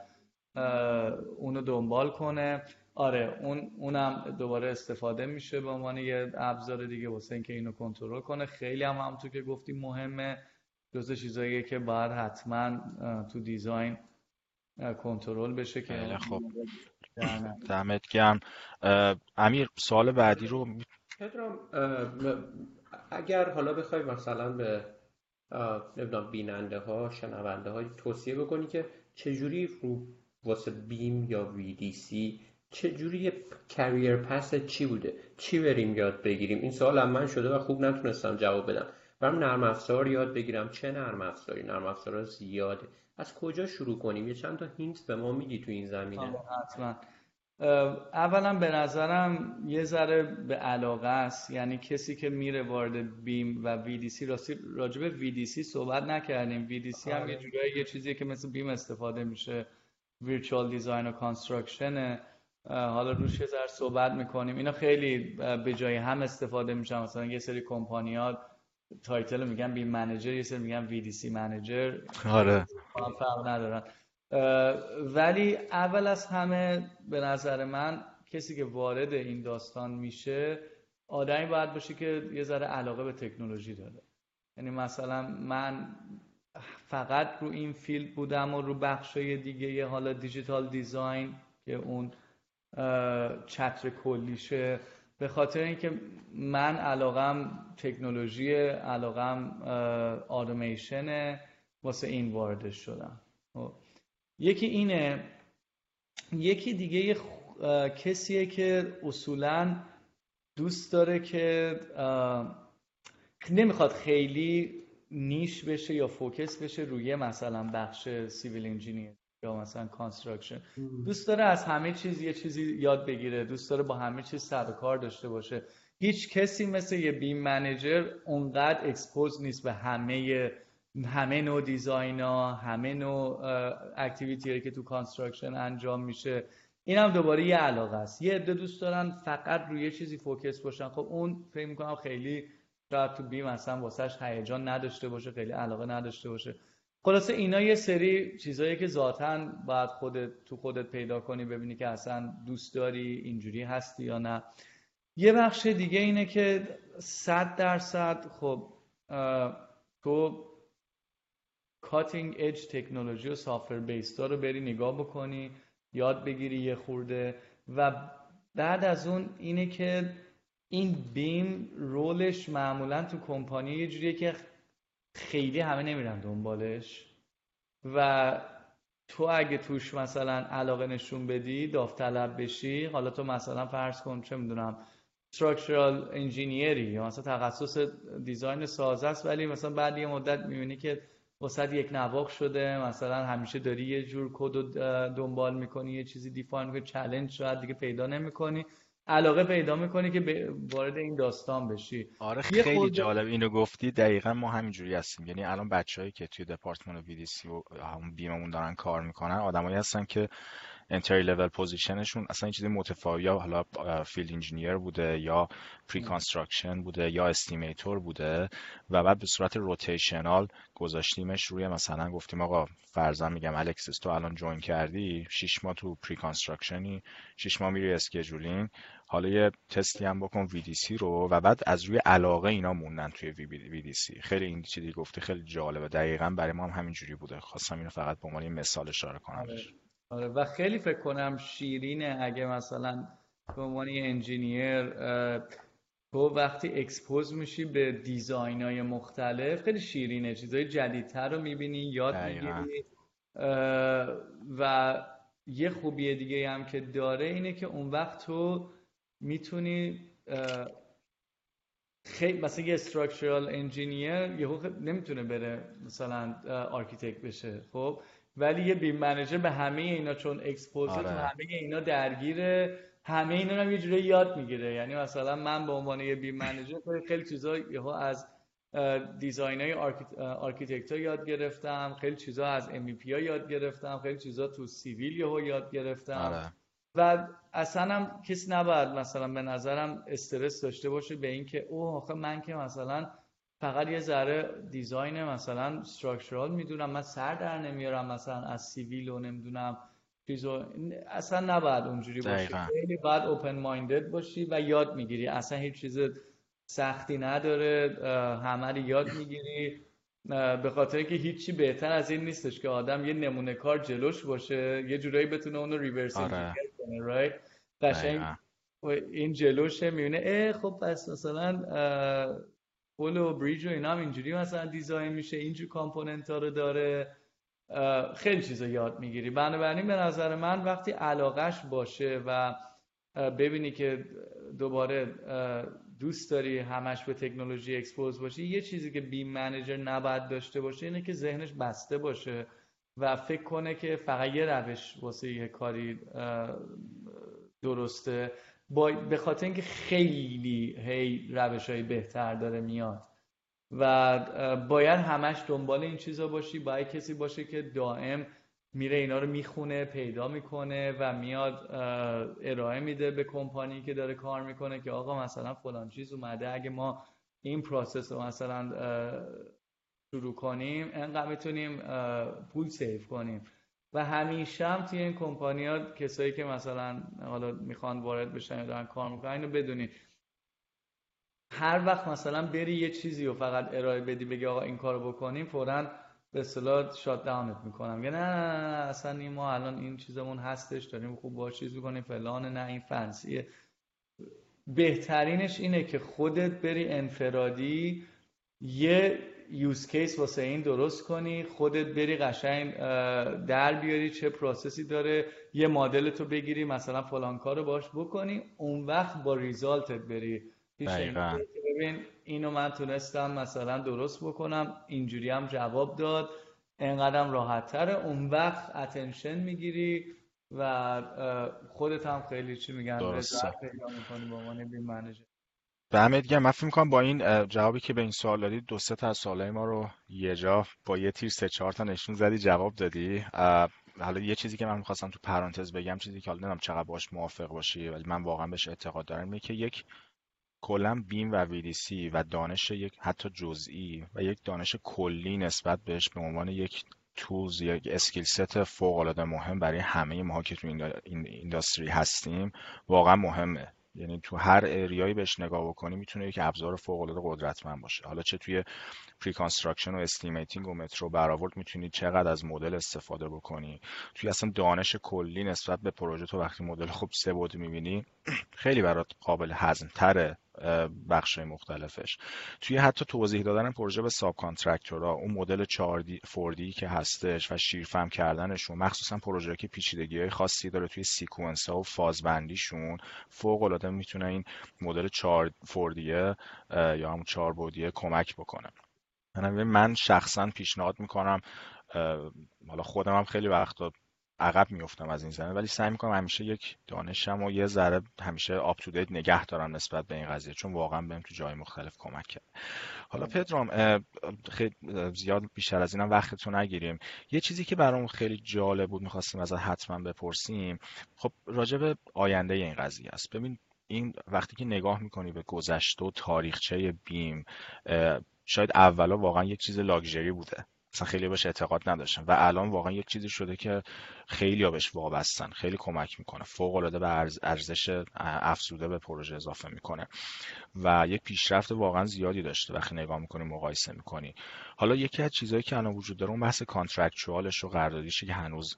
اونو دنبال کنه. آره اون اونم دوباره استفاده میشه به عنوان یه ابزار دیگه واسه اینکه اینو کنترل کنه. خیلی هم همونطور که گفتیم مهمه جزء چیزاییه که باید حتما تو دیزاین کنترل بشه که خب دمت گرم. امیر سوال بعدی رو اگر حالا بخوای مثلا به نمی‌دونم بیننده ها شنونده ها توصیه بکنی که چجوری رو واسه BIM یا VDC چجوری career path چی بوده؟ چی بریم یاد بگیریم؟ این سوال هم من شده و خوب نتونستم جواب بدم. برم نرم افزار یاد بگیرم. چه نرم افزاری؟ نرم افزار زیاده. از کجا شروع کنیم؟ یه چند تا hint به ما میدی تو این زمینه. حتما. اولا به نظرم یه ذره به علاقه است. یعنی کسی که میره وارد BIM و VDC راستی راجب VDC صحبت نکردیم. VDC هم یه آره. جورایی یه چیزیه که مثل BIM استفاده میشه. virtual design و construction ه حالا روش یه ذره صحبت می‌کنیم. اینا خیلی به جای هم استفاده میشن. مثلا یه سری کمپانیات title میگن BIM manager یه سری میگن VDC manager. آره. فرق ندارن. ولی اول از همه به نظر من کسی که وارد این داستان میشه آدمی باید باشه که یه ذره علاقه به تکنولوژی داره. یعنی مثلا من فقط رو این field بودم و رو بخشای دیگه حالا digital design که اون چتر کلیشه به خاطر اینکه من علاقم تکنولوژی علاقم آدمیشن واسه این واردش شدم خب. یکی اینه یکی دیگه کسیه که اصولا دوست داره که نمی‌خواد خیلی niche بشه یا focus بشه روی مثلا بخش civil engineer یا مثلا construction دوست داره از همه چیز یه چیزی یاد بگیره دوست داره با همه چیز سر و کار داشته باشه. هیچ کسی مثل یه BIM manager اونقدر expose نیست به همه همه نوع design ا همه نوع activity که تو construction انجام میشه. این هم دوباره یه علاقه است. یه عده دوست دارن فقط روی یه چیزی focus باشن. خب اون فکر می‌کنم خیلی شاید تو بیم اصلا واسهش هیجان نداشته باشه خیلی علاقه نداشته باشه. خلاصه اینا یه سری چیزایی که ذاتا باید خودت تو خودت پیدا کنی ببینی که اصلا دوست داری اینجوری هستی یا نه. یه بخش دیگه اینه که صد درصد خب تو کاتینگ اج تکنولوژی و سافر بیستا رو بری نگاه بکنی یاد بگیری یه خورده و بعد از اون اینه که این بیم رولش معمولا تو کمپانی یه جوریه که خیلی همه نمیرن دنبالش. و تو اگه توش مثلا علاقه نشون بدی داوطلب بشی حالا تو مثلا فرض کن چه می‌دونم structural انجینیری یا مثلا تخصص دیزاین سازه است ولی مثلا بعد یه مدت می‌بینی که وسط یک نواق شده مثلا همیشه داری یه جور کد دنبال می‌کنی یه چیزی define می‌کنی challenge شاید دیگه پیدا نمی‌کنی. علاقه پیدا می‌کنی که وارد این داستان بشی. آره خیلی خود... جالب. اینو گفتی. دقیقا ما همینجوری هستیم. یعنی الان بچههایی که توی دپارتمان VDC و همون BIM مون دارن کار می‌کنن آدمایی هستن که entry level position شون اصلا چیزی متفاوت حالا field engineer بوده یا preconstruction بوده یا estimator بوده و بعد به صورت rotational گذاشتیمش روی مثلا گفتیم آقا فرضاً میگم الکسیس تو الان join کردی 6 ماه تو preconstruction ی 6 ماه میری scheduling حالا یه تستی هم بکن VDC رو و بعد از روی علاقه اینا موندن توی VDC خیلی این چیزی گفته خیلی جالبه. دقیقا برای ما هم همینجوری بوده. خواستم اینو فقط به عنوان مثال اشاره کنم آره و خیلی فکر کنم شیرینه اگه مثلا به عنوان engineer تو وقتی expose میشی به design های مختلف خیلی شیرینه. چیزای جدیدتر رو می‌بینی یاد می‌گیری و یه خوبی دیگه هم که داره اینه که اون وقت تو می‌تونی خیلی مثلا یه structural engineer یهو نمی‌تونه بره مثلا architect بشه خب؟ ولی یه BIM manager به همه اینا چون expose ه آره. همه اینا درگیره همه اینا هم یه جوری یاد می‌گیره یعنی مثلا من به عنوان یه BIM manager خیلی چیزا یهو از design های architect ها یاد گرفتم خیلی چیزا از MEP ها یاد گرفتم خیلی چیزا تو civil یهو یاد گرفتم آره. و اصلا هم کسی نباید مثلا به نظرم استرس داشته باشه به اینکه اوه آخه من که مثلا فقط یه ذره design مثلا structural می‌دونم من سر در نمیارم مثلا از civil و نمی‌دونم چیزو اصلا نباید اونجوری باشی. خیلی باید open minded باشی و یاد می‌گیری. اصلا هیچ چیز سختی نداره همه رو یاد می‌گیری. به خاطر که هیچی بهتر از این نیستش که آدم یه نمونه کار جلوش باشه یه جورایی بتونه اونو reverse آره. کنه قشنگ این جلوشه می‌بینه اه خب پس مثلا پل و bridge و اینا هم اینجوری مثلا design میشه اینجور component ها رو داره. خیلی چیزا یاد می‌گیری. بنابراین به نظر من وقتی علاقش باشه و ببینی که دوباره دوست داری همش به تکنولوژی اکسپوز باشی یه چیزی که بیم منیجر نباید داشته باشه اینه که ذهنش بسته باشه و فکر کنه که فقط یه روش واسه یه کاری درسته. با به خاطر اینکه خیلی هی روش های بهتر داره میاد. و باید همش دنبال این چیزا باشی. باید کسی باشه که دائم میره اینا رو می‌خونه پیدا می‌کنه و میاد ارائه میده به کمپانی که داره کار می‌کنه که آقا مثلا فلان چیز اومده اگه ما این process رو مثلا شروع کنیم انقدر می‌تونیم پول save کنیم. و همیشه هم توی این کمپانی ها کسایی که مثلا حالا می‌خوان وارد بشن یا دارن کار می‌کنن اینو بدونید هر وقت مثلا بری یه چیزی و فقط ارائه بدی بگی آقا این کارو بکنیم فورا به اصطلاح shut down ت می‌کنن. یا نه, نه, اصلا این ما الان این چیزمون هستش داریم خوب با چیز می‌کنیم فلان نه این fancy ه بهترینش اینه که خودت بری انفرادی یه use case واسه این درست کنی خودت بری قشنگ در بیاری چه پروسسی داره یه مدل تو بگیری مثلا فلان کارو باش بکنی اون وقت با result ت بری. ببین اینو من تونستم مثلا درست بکنم اینجوری هم جواب داد. انقدرم راحت تره اون وقت اتنشن می‌گیری و خودت هم خیلی چی میگن می‌کنی با عنوان دمت گرم من فکر می‌کنم با این جوابی که به این سوال دادی دو سه تا از سوالای ما رو یه جا با یه تیر سه چهار تا نشون زدی جواب دادی. حالا یه چیزی که من می‌خواستم تو پرانتز بگم چیزی که حالا نمی‌دونم چقدر باش موافق باشی ولی من واقعا بهش اعتقاد دارم اینه که یک کلا BIM و VDC و دانش یک حتی جزئی و یک دانش کلی نسبت بهش به عنوان یک یا یک skill set فوق العاده مهم برای همه ما که تو این industry هستیم واقعا مهمه. یعنی تو هر area یی بهش نگاه بکنی می‌تونه یک ابزار فوق العاده قدرتمند باشه. حالا چه توی preconstruction و estimating و متره و برآورد می‌تونی چقدر از مدل استفاده بکنی. توی اصلا دانش کلی نسبت به پروژه تو وقتی مدل خوب سه بعدی می‌بینی خیلی برات قابل هضم تره بخش مختلفش. توی حتی توضیح دادن پروژه به subcontractor ها اون مدل 4D که هستش و شیرفهم کردنشون مخصوصا پروژه که پیچیدگی های خاصی داره توی sequence ها و phase بندیشون فوق العاده می‌تونه این مدل 4D ه یا همون 4 بعدیه کمک بکنه. من شخصا پیشنهاد می‌کنم حالا خودم هم خیلی وقتا عقب میفتم از این زمینه ولی سعی می‌کنم همیشه یک دانشم و یه ذره همیشه آپ تو دیت نگه دارم نسبت به این قضیه چون واقعا بهم تو جای مختلف کمک کرد. حالا پدرام خیلی زیاد بیشتر از اینم وقتتون نگیریم. یه چیزی که برام خیلی جالب بود می‌خواستیم از حتما بپرسیم. خب راجع به آینده این قضیه است. ببین این وقتی که نگاه می‌کنی به گذشته و تاریخچه بیم شاید اولا واقعا یک چیز لاکچری بوده. اصلا خیلی بهش اعتقاد نداشتن و الان واقعا یک چیزی شده که خیلی بهش وابستن. خیلی کمک می‌کنه. فوق العاده به ارزش افزوده به پروژه اضافه می‌کنه. و یک پیشرفت واقعا زیادی داشته. وقتی نگاه می‌کنی مقایسه می‌کنی. حالا یکی از چیزهایی که الان وجود داره اون بحث contractual ش و قراردادیشه که هنوز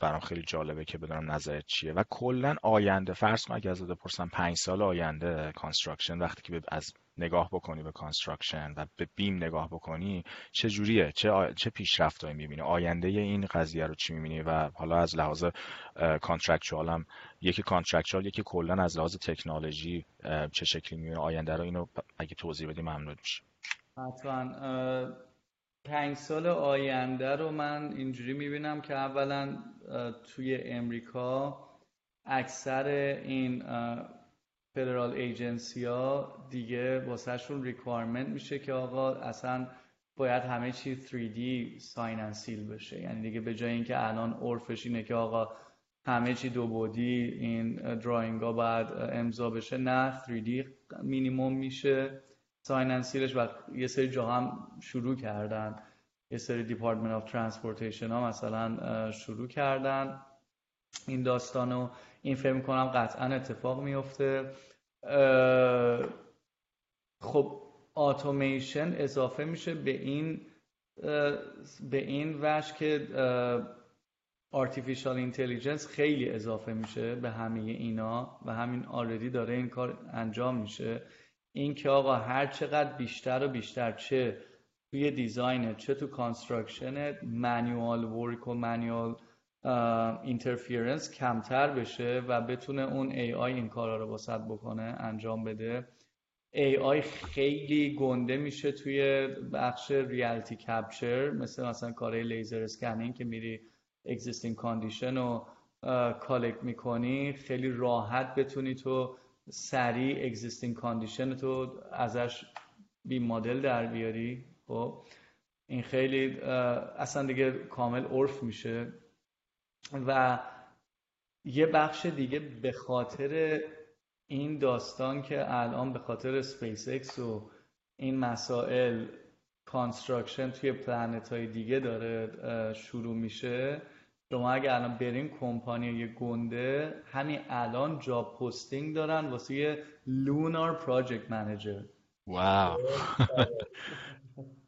برام خیلی جالبه که بدونم نظرت چیه. و کلا آینده فرض کن اگه ازت بپرسم پنج سال آینده construction وقتی که از نگاه بکنی به construction و به BIM نگاه بکنی چه جوریه؟ چه آ... چه پیشرفتایی می‌بینی؟ آینده این قضیه رو چی می‌بینی؟ و حالا از لحاظ contractual هم یکی contractual یکی کلا از لحاظ تکنولوژی چه شکلی می‌بینی؟ آینده رو اینو اگه توضیح بدی ممنون میشم حتما پنج سال آینده رو من اینجوری می‌بینم که اولا توی امریکا اکثر این federal agency ها دیگه واسهشون requirement میشه که آقا اصلا باید همه چی 3D sign and seal بشه. یعنی دیگه به جای اینکه الان عرفش اینه که آقا همه چی دو بعدی این drawing ها باید امضا بشه نه 3D مینیموم میشه. sign and seal ش و یه سری جا هم شروع کردن. یه سری Department of Transportation ها مثلا شروع کردن این داستانو این فکر کنم قطعا اتفاق میفته خب اتوماسیون اضافه میشه به این به این بخش که artificial intelligence خیلی اضافه میشه به همه اینا و همین already داره این کار انجام میشه. این که آقا هر چقدر بیشتر و بیشتر چه توی design چه تو construction manual work و manual interference کمتر بشه و بتونه اون AI این کارا رو واست بکنه انجام بده. AI خیلی گنده میشه توی بخش reality capture مثل مثلا کارهای laser scanning که میری existing condition رو collect می‌کنی خیلی راحت بتونی تو سریع existing condition تو ازش BIM model در بیاری. خب این خیلی اصلا دیگه کامل عرف میشه. و یه بخش دیگه به خاطر این داستان که الان به خاطر سپیس اکس و این مسائل construction توی planet های دیگه داره شروع میشه شما اگه الان برین کمپانی گنده همین الان job posting دارن واسه یه lunar project manager wow.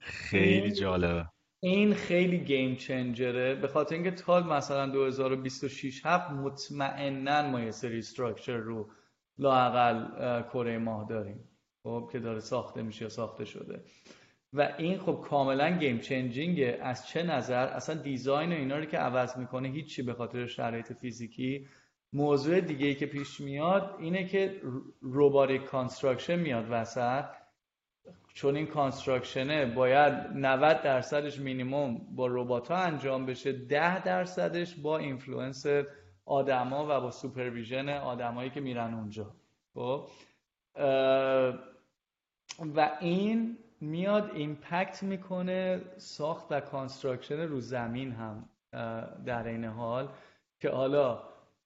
خیلی جالبه. این خیلی game changer ه به خاطر اینکه تا مثلا 2026 هفت مطمئنا ما یه سری structure رو لااقل کره ماه داریم. خب که داره ساخته میشه یا ساخته شده. و این خب کاملا game changing ه از چه نظر؟ اصلا design و اینا رو که عوض می‌کنه هیچی به خاطر شرایط فیزیکی. موضوع دیگه ای که پیش میاد اینه که robotic construction میاد وسط. چون این construction ه باید 90 درصدش مینیموم با ربات ها انجام بشه 10 درصدش با influence آدما و با supervision آدمایی که میرن اونجا. خب؟ و این میاد impact می‌کنه ساخت و construction رو زمین هم در عین حال که حالا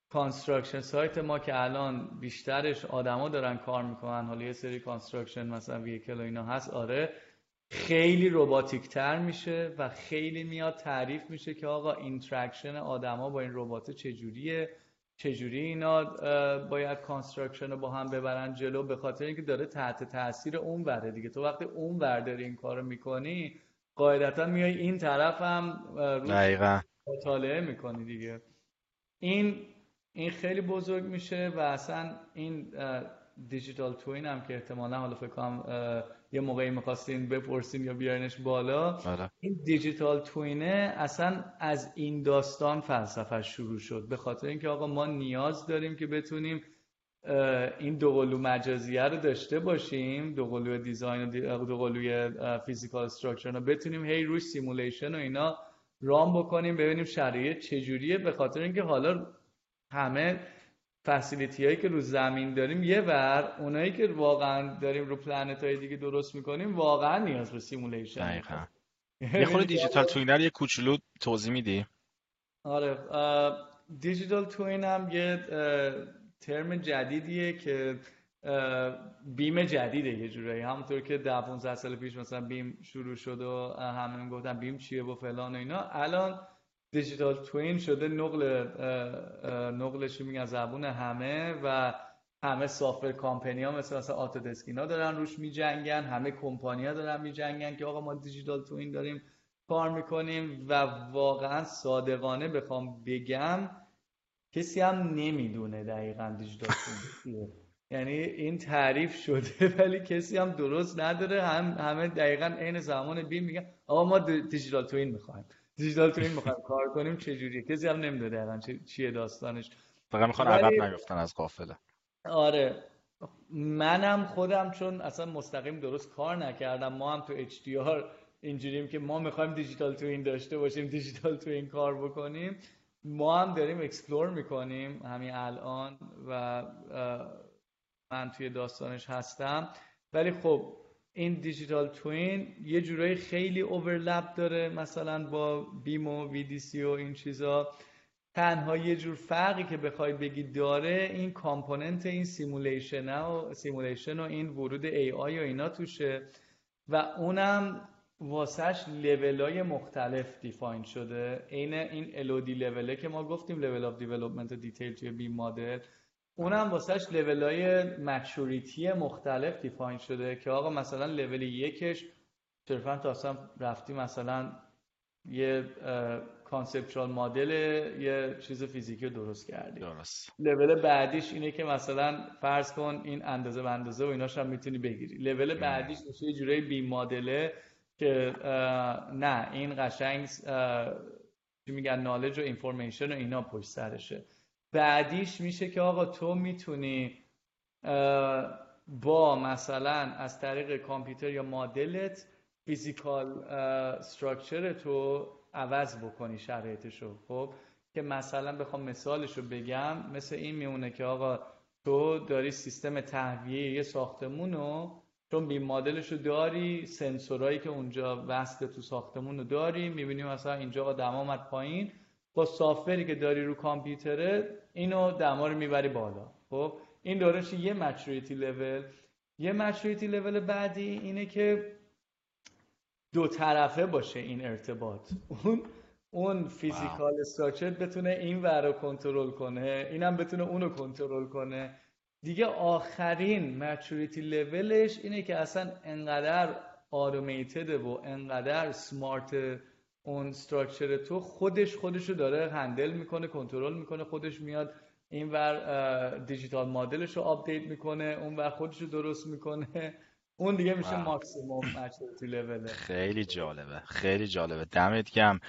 construction site ما که الان بیشترش آدما دارن کار می‌کنن حالا یه سری construction مثلا vehicle و اینا هست آره خیلی robotic تر میشه و خیلی میاد تعریف میشه که آقا interaction آدما با این ربات چجوریه. چجوری اینا باید construction رو با هم ببرن جلو به خاطر اینکه داره تحت تاثیر اون وره دیگه. تو وقتی اون ور داری این کارو می‌کنی قاعدتا میای این طرف هم مطالعه می‌کنی دیگه. این این خیلی بزرگ میشه و اصلا این دیجیتال توین هم که احتمالا حالا فکر کنم یه موقعی می‌خواستین بپرسین یا بیارینش بالا. آره. این دیجیتال توینه اصلا از این داستان فلسفه شروع شد. به خاطر اینکه آقا ما نیاز داریم که بتونیم این دوقلو مجازیه رو داشته باشیم دوقلو دیزاین و دوقلوی physical structure رو بتونیم هی روش simulation و اینا run بکنیم ببینیم شرایط چجوریه. به خاطر اینکه حالا همه facility هایی که رو زمین داریم یه ور اونایی که واقعا داریم رو planet های دیگه درست می‌کنیم واقعا نیاز به simulation دقیقا. یه خود digital twin رو یه کوچولو توضیح میدی؟ آره digital twin هم یه ترم جدیدیه که بیم جدیده یه جورایی. همونطور که ده 15 سال پیش مثلا بیم شروع شد و همه گفتن بیم چیه و فلان و اینا. الان دیجیتال توین شده نقل نقلش میگن زبون همه و همه سافر کامپنی ها مثل مثلا ها دارن روش میجنگن همه کمپانی ها دارن میجنگن که آقا ما دیجیتال توین داریم کار می‌کنیم و واقعا صادقانه بخوام بگم کسی هم نمی‌دونه دقیقا دیجیتال توین یعنی این تعریف شده ولی کسی هم درست نداره هم همه دقیقا عین زمان بیم میگن آقا ما دیجیتال توین می‌خوایم. دیجیتال توین می‌خوایم کار کنیم چه جوری کسی هم نمی‌دونه دقیقا چیه داستانش. فقط می‌خوان عقب نیفتن از قافله. آره. منم خودم چون اصلا مستقیم درست کار نکردم. ما هم تو HDR اینجوریم که ما می‌خوایم دیجیتال توین داشته باشیم دیجیتال توین کار بکنیم. ما هم داریم explore می‌کنیم همین الان و من توی داستانش هستم. ولی خب این digital twin یه جورایی خیلی overlap داره مثلا با BIM و VDC و این چیزا. تنها یه جور فرقی که بخوای بگی داره این component این simulation و simulation و این ورود AI و اینا توشه. و اونم واسهش های مختلف define شده. عین این LOD لوله که ما گفتیم level of development detail توی BIM model. اونم واسهش level های maturity مختلف define شده که آقا مثلا لول یکش صرفا تا اصلا رفتی مثلا یه conceptual model یه چیز فیزیکی رو درست کردی درست. لول بعدیش اینه که مثلا فرض کن این اندازه به اندازه و ایناش هم می‌تونی بگیری. لول بعدیش میشه یه جورایی BIM model ه که نه این قشنگ چی میگن نالج و اینفورمیشن و اینا پشت سرشه. بعدیش میشه که آقا تو می‌تونی با مثلا از طریق کامپیوتر یا مدلت فیزیکال استراکچر تو عوض بکنی شرایطش رو. خب؟ که مثلا بخوام مثالش رو بگم مثل این میمونه که آقا تو داری سیستم تهویه یه ساختمون رو چون بیم مدلش رو داری سنسورایی که اونجا وصل تو ساختمون رو داری می‌بینی مثلا اینجا دما آمد پایین با سافری که داری رو کامپیوتره اینو دما رو می‌بری بالا. خب این دورش یه مچوریتی لول یه مچوریتی لول بعدی اینه که دو طرفه باشه این ارتباط. اون اون فیزیکال استراکچر بتونه این ور رو کنترل کنه اینم بتونه اونو کنترل کنه. دیگه آخرین maturity level ش اینه که اصلا انقدر automated و انقدر smart اون structure تو خودش خودش رو داره handle می‌کنه کنترل می‌کنه خودش میاد این ور digital model ش رو update می‌کنه اون ور خودش رو درست می‌کنه. اون دیگه میشه maximum maturity level خیلی جالبه خیلی جالبه. دمت گرم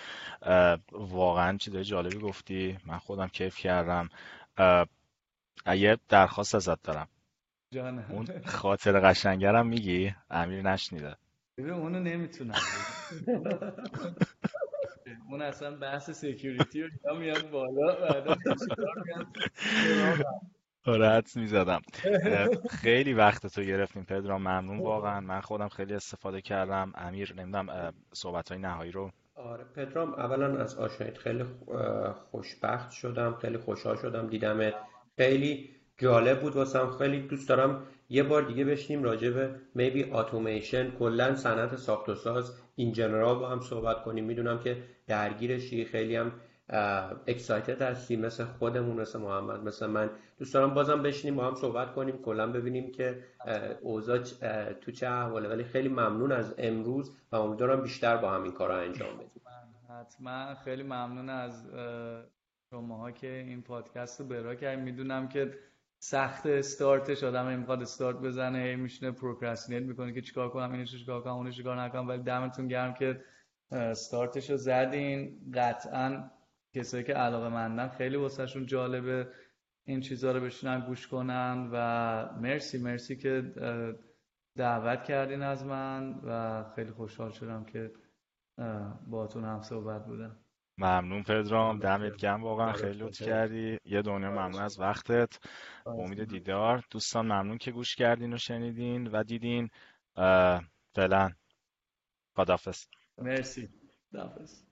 واقعا چیز جالبی گفتی. من خودم کیف کردم. یه درخواست ازت دارم. جانه. اون خاطر قشنگرم میگی؟ امیر نشنیده. ببین اونو نمی‌تونم اون اصلا بحث سکیوریتی رو میاد بالا بعدا آره می‌زدم. خیلی وقت تو گرفتیم پدرام ممنون واقعا. من خودم خیلی استفاده کردم. امیر نمی‌دونم صحبت های نهایی رو. آره پدرام اولا از آشنایت خیلی خوشبخت شدم خیلی خوشحال شدم دیدمت. خیلی جالب بود واسم. خیلی دوست دارم یه بار دیگه بشینیم راجع به میبی اتوماسیون کلا صنعت ساخت و ساز. این جنرال با هم صحبت کنیم. می‌دونم که درگیرشی خیلی هم اکسایتد هستی مثل خودمون مثل محمد مثل من. دوست دارم بازم بشینیم با هم صحبت کنیم. کلا ببینیم که اوضاع تو چه احواله. ولی خیلی ممنون از امروز و امیدوارم بیشتر با هم این کار رو انجام بدیم. حتما. خیلی ممنون از شماها که این پادکست رو برا کردیم می‌دونم که سخت استارتش آدم می‌خواد استارت بزنه هی میشینه پروکرستینیت می‌کنه که چیکار کنم اینو چیکار کنم اونو چیکار نکنم ولی دمتون گرم که استارتش رو زدین. قطعا کسایی که علاقه مندن خیلی واسهشون جالبه. این چیزها رو بشینن گوش کنن و مرسی مرسی که دعوت کردین از من و خیلی خوشحال شدم که باتون هم صحبت بودم. ممنون پدرام دمت گرم. واقعا خیلی لطف کردی. یه دنیا ممنون از وقتت. امید دیدار. دوستان ممنون که گوش کردین و شنیدین و دیدین. فعلا. خدافظ مرسی. خدافظ